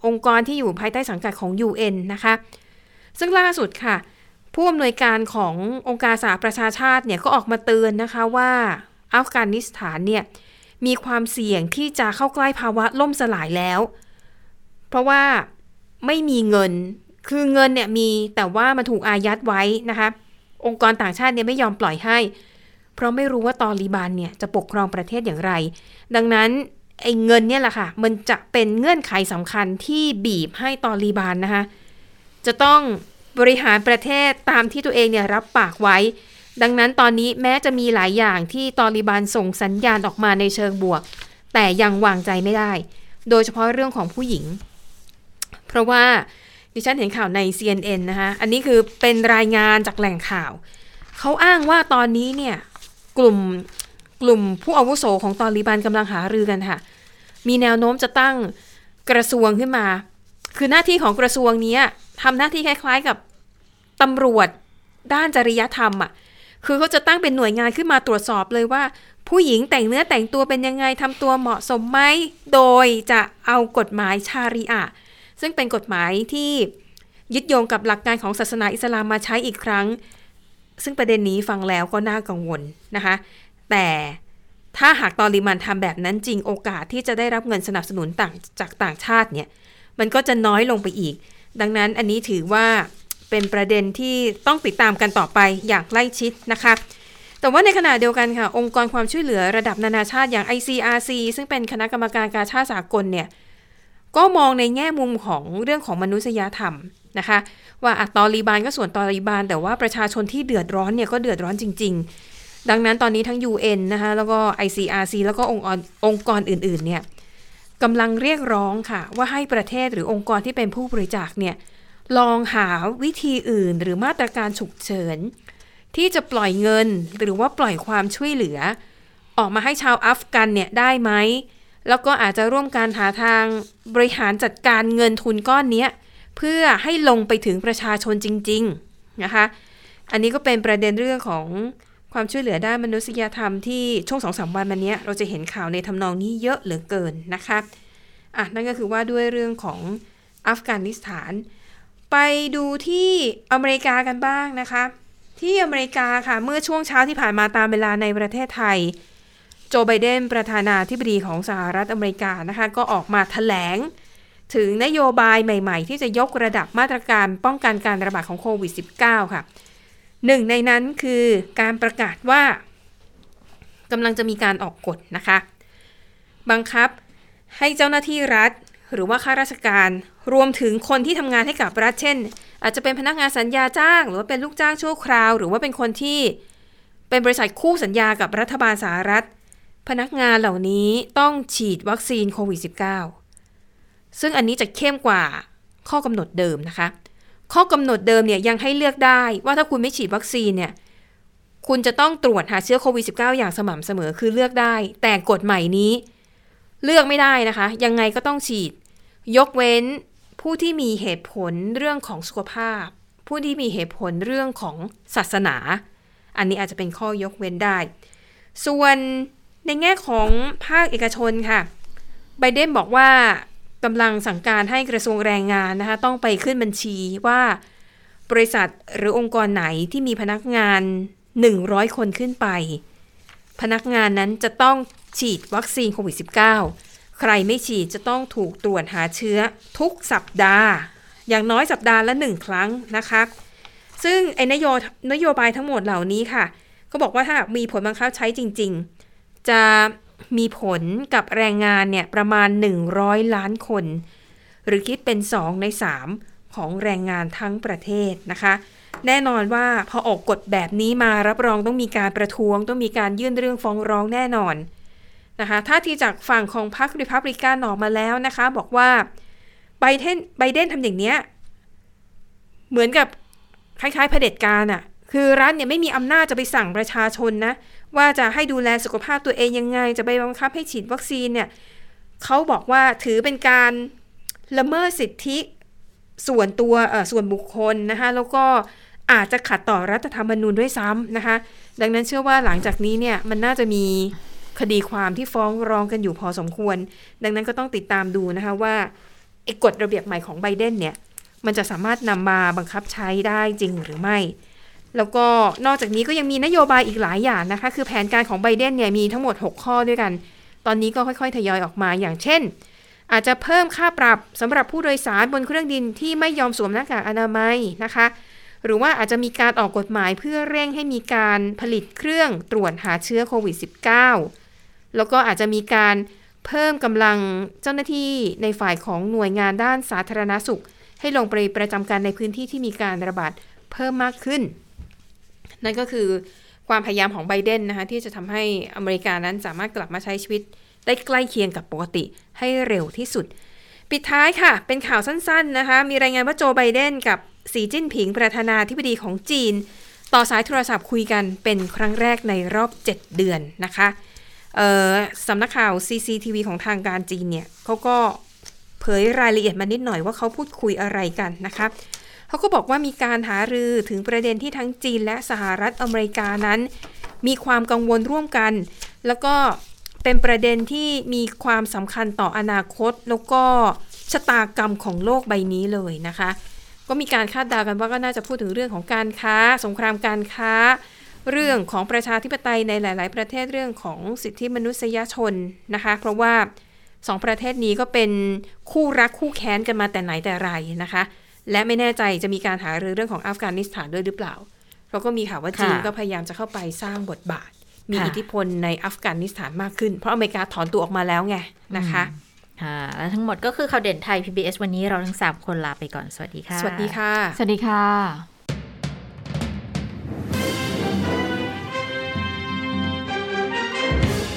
องค์กรที่อยู่ภายใต้สังกัดของ UN นะคะ ซึ่งล่าสุดค่ะ ผู้อำนวยการขององค์การสหประชาชาติเนี่ยก็ออกมาเตือนนะคะว่าอัฟกานิสถานเนี่ยมีความเสี่ยงที่จะเข้าใกล้ภาวะล่มสลายแล้ว เพราะว่าไม่มีเงิน คือเงินเนี่ยมีแต่ว่ามันถูกอายัดไว้นะคะ องค์กรต่างชาติเนี่ยไม่ยอมปล่อยให้ เพราะไม่รู้ว่าตอริบานเนี่ยจะปกครองประเทศอย่างไร ดังนั้นไอ้เงินเนี่ยแหละค่ะ มันจะเป็นเงื่อนไขสำคัญที่บีบให้ตอรีบานนะคะ จะต้องบริหารประเทศตามที่ตัวเองเนี่ยรับปากไว้ ดังนั้นตอนนี้แม้จะมีหลายอย่างที่ตอริบานส่งสัญญาณออกมาในเชิงบวก แต่ยังวางใจไม่ได้ โดยเฉพาะเรื่องของผู้หญิง ราะว่าดิฉันเห็นข่าวใน CNN นะคะอันนี้คือเป็นรายงานจากแหล่งข่าว เขาอ้างว่าตอนนี้เนี่ยกลุ่มกลุ่มผู้อาวุโสของตอริบานกำลังหารือกันค่ะ มีแนวโน้มจะตั้งกระทรวงขึ้นมา คือหน้าที่ของกระทรวงนี้ทำหน้าที่คล้ายๆกับตำรวจด้านจริยธรรมอะ คือเขาจะตั้งเป็นหน่วยงานขึ้นมาตรวจสอบเลยว่า ผู้หญิงแต่งเนื้อแต่งตัวเป็นยังไงทำตัวเหมาะสมไหม โดยจะเอากฎหมายชารีอะ ซึ่งเป็นกฎหมายที่ยึดโยงกับหลักการของศาสนาอิสลามมาใช้อีกครั้ง ซึ่งประเด็นนี้ฟังแล้วก็น่ากังวลนะคะ แต่ถ้าหากตอริมันทำแบบนั้นจริงโอกาสที่จะได้รับเงินสนับสนุนต่างจากต่างชาติเนี่ย มันก็จะน้อยลงไปอีก ดังนั้นอันนี้ถือว่าเป็นประเด็นที่ต้องติดตามกันต่อไปอย่างใกล้ชิดนะคะแต่ว่าในขณะเดียวกันค่ะ องค์กรความช่วยเหลือระดับนานาชาติอย่าง ICRC ซึ่งเป็นคณะกรรมการการชาติสากลเนี่ย ก็มองในแง่มุมของเรื่องของมนุษยธรรมนะคะว่าอะตอรีบานก็ส่วนตอรีบาน แต่ว่าประชาชนที่เดือดร้อนเนี่ยก็เดือดร้อนจริง ๆ ดังนั้นตอนนี้ทั้ง UN นะคะแล้วก็ ICRC แล้วก็องค์องค์กรอื่นๆเนี่ยกำลังเรียกร้องค่ะ ว่าให้ประเทศหรือองค์กรที่เป็นผู้บริจาคเนี่ยลองหาวิธีอื่นหรือมาตรการฉุกเฉิน ที่จะปล่อยเงินหรือว่าปล่อยความช่วยเหลือ ออกมาให้ชาวอัฟกันเนี่ยได้ไหม แล้วก็อาจจะร่วมการหาทางบริหารจัดการเงินทุนก้อนนี้เพื่อให้ลงไปถึงประชาชนจริง ๆ นะคะ อันนี้ก็เป็นประเด็นเรื่องของความช่วยเหลือด้านมนุษยธรรมที่ช่วงสองสามวันมานี้เราจะเห็นข่าวในทำนองนี้เยอะเหลือเกินนะคะอะนั่นก็คือว่าด้วยเรื่องของอัฟกานิสถาน ไปดูที่อเมริกากันบ้างนะคะ ที่อเมริกาค่ะเมื่อช่วงเช้าที่ผ่านมาตามเวลาในประเทศไทย โจไบเดนประธานาธิบดีของสหรัฐอเมริกานะคะก็ออกมาถแถลง ถึงนโยบายใหม่ๆ ที่จะยกระดับมาตรการป้องกันการระบาดของโควิด -19 ค่ะหนึ่งในนั้นคือการประกาศว่ากำลังจะมีการออกกฎนะคะ บังคับให้เจ้าหน้าที่รัฐหรือว่าข้าราชการรวมถึงคนที่ทำงานให้กับรัฐเช่น อาจจะเป็นพนักงานสัญญาจ้าง หรือว่าเป็นลูกจ้างชั่วคราว หรือว่าเป็นคนที่เป็นบริษัทคู่สัญญากับรัฐบาลสหรัฐ พนักงานเหล่านี้ต้องฉีดวัคซีนโควิด -19 ซึ่งอันนี้จะเข้มกว่าข้อกำหนดเดิมนะคะ ข้อกำหนดเดิมเนี่ยยังให้เลือกได้ว่าถ้าคุณไม่ฉีดวัคซีนเนี่ยคุณจะต้องตรวจหาเชื้อโควิด -19 อย่างสม่ำเสมอคือเลือกได้ แต่กฎใหม่นี้ เลือกไม่ได้นะคะ ยังไงก็ต้องฉีด ยกเว้นผู้ที่มีเหตุผลเรื่องของสุขภาพ ผู้ที่มีเหตุผลเรื่องของศาสนา อันนี้อาจจะเป็นข้อยกเว้นได้ ส่วน ในแง่ของภาคเอกชนค่ะไบเดนบอกว่ากำลังสั่งการให้กระทรวงแรงงานนะคะต้องไปขึ้นบัญชีว่า บริษัทหรือองค์กรไหนที่มีพนักงาน 100 คนขึ้นไป พนักงานนั้นจะต้องฉีดวัคซีนโควิด -19 ใครไม่ฉีดจะต้องถูกตรวจหาเชื้อทุกสัปดาห์ อย่างน้อยสัปดาห์ละหนึ่งครั้งนะคะ ซึ่งไอ้นโยนโยบายทั้งหมดเหล่านี้ค่ะ ก็บอกว่าถ้ามีผลบังคับใช้จริง ๆ จะมีผลกับแรงงานเนี่ยประมาณ 100 ล้านคน หรือคิดเป็น 2 ใน 3 ของแรงงานทั้งประเทศนะคะ แน่นอนว่าพอออกกฎแบบนี้มารับรองต้องมีการประท้วง ต้องมีการยื่นเรื่องฟ้องร้องแน่นอนนะคะท่าทีจากฝั่งของพรรคริพับลิกันออกมาแล้วนะคะ บอกว่าไบเดนไบเดนทำอย่างเนี้ยเหมือนกับคล้ายๆเผด็จการอะ่ะคือรัฐเนี่ยไม่มีอำนาจจะไปสั่งประชาชนนะ ว่าจะให้ดูแลสุขภาพตัวเองยังไง จะไปบังคับให้ฉีดวัคซีนเนี่ยเขาบอกว่าถือเป็นการละเมิดสิทธิส่วนตัวเออส่วนบุคคลนะคะแล้วก็อาจจะขัดต่อรัฐธรรมนูญด้วยซ้ำนะคะ ดังนั้นเชื่อว่าหลังจากนี้เนี่ยมันน่าจะมีคดีความที่ฟ้องร้องกันอยู่พอสมควร ดังนั้นก็ต้องติดตามดูนะคะว่าไอ้กฎระเบียบใหม่ของไบเดนเนี่ย มันจะสามารถนำมาบังคับใช้ได้จริงหรือไม่ แล้วก็นอกจากนี้ก็ยังมีนโยบายอีกหลายอย่างนะคะ คือแผนการของไบเดนเนี่ยมีทั้งหมด 6 ข้อด้วยกัน ตอนนี้ก็ค่อยๆ ทยอยออกมาอย่างเช่น อาจจะเพิ่มค่าปรับสำหรับผู้โดยสารบนเครื่องบินที่ไม่ยอมสวมหน้ากากอนามัยนะคะ หรือว่าอาจจะมีการออกกฎหมายเพื่อเร่งให้มีการผลิตเครื่องตรวจหาเชื้อโควิด -19 แล้วก็อาจจะมีการเพิ่มกำลังเจ้าหน้าที่ในฝ่ายของหน่วยงานด้านสาธารณสุข ให้ลงไปประจำการในพื้นที่ที่มีการระบาดเพิ่มมากขึ้น นั่นก็คือความพยายามของไบเดนนะคะที่จะทำให้อเมริกานั้นสามารถกลับมาใช้ชีวิตได้ใกล้เคียงกับปกติให้เร็วที่สุด ปิดท้ายค่ะ เป็นข่าวสั้นๆนะคะ มีรายงานว่าโจไบเดนกับสีจิ้นผิงประธานาธิบดีของจีน ต่อสายโทรศัพท์คุยกันเป็นครั้งแรกในรอบ 7 เดือนนะคะสำนักข่าว CCTV ของทางการจีนเนี่ยเขาก็เผยรายละเอียดมานิดหน่อยว่าเขาพูดคุยอะไรกันนะคะ เขาก็บอกว่ามีการหารือถึงประเด็นที่ทั้งจีนและสหรัฐอเมริกานั้น มีความกังวลร่วมกัน แล้วก็เป็นประเด็นที่มีความสำคัญต่ออนาคต แล้วก็ชะตากรรมของโลกใบนี้เลยนะคะ ก็มีการคาดเดากันว่าก็น่าจะพูดถึงเรื่องของการค้า สงครามการค้า เรื่องของประชาธิปไตยในหลาย ๆ ประเทศเรื่องของสิทธิมนุษยชนนะคะ เพราะว่าสองประเทศนี้ก็เป็นคู่รักคู่แค้นกันมาแต่ไหนแต่ไรนะคะ และไม่แน่ใจจะมีการหารือเรื่องของอัฟกานิสถานด้วยหรือเปล่า เราก็มีข่าวว่าจีนค่ะก็พยายามจะเข้าไปสร้างบทบาท มีค่ะอิทธิพลในอัฟกานิสถานมากขึ้น เพราะอเมริกาถอนตัวออกมาแล้วไงนะคะค่ะและทั้งหมดก็คือข่าวเด่นไทย PBS วันนี้เราทั้ง 3 คนลาไปก่อน สวัสดีค่ะ สวัสดีค่ะ สวัสดีค่ะ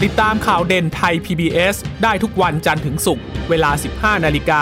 ติดตามข่าวเด่นไทย PBS ได้ทุกวันจันทร์ถึงศุกร์เวลา 15 นาฬิกา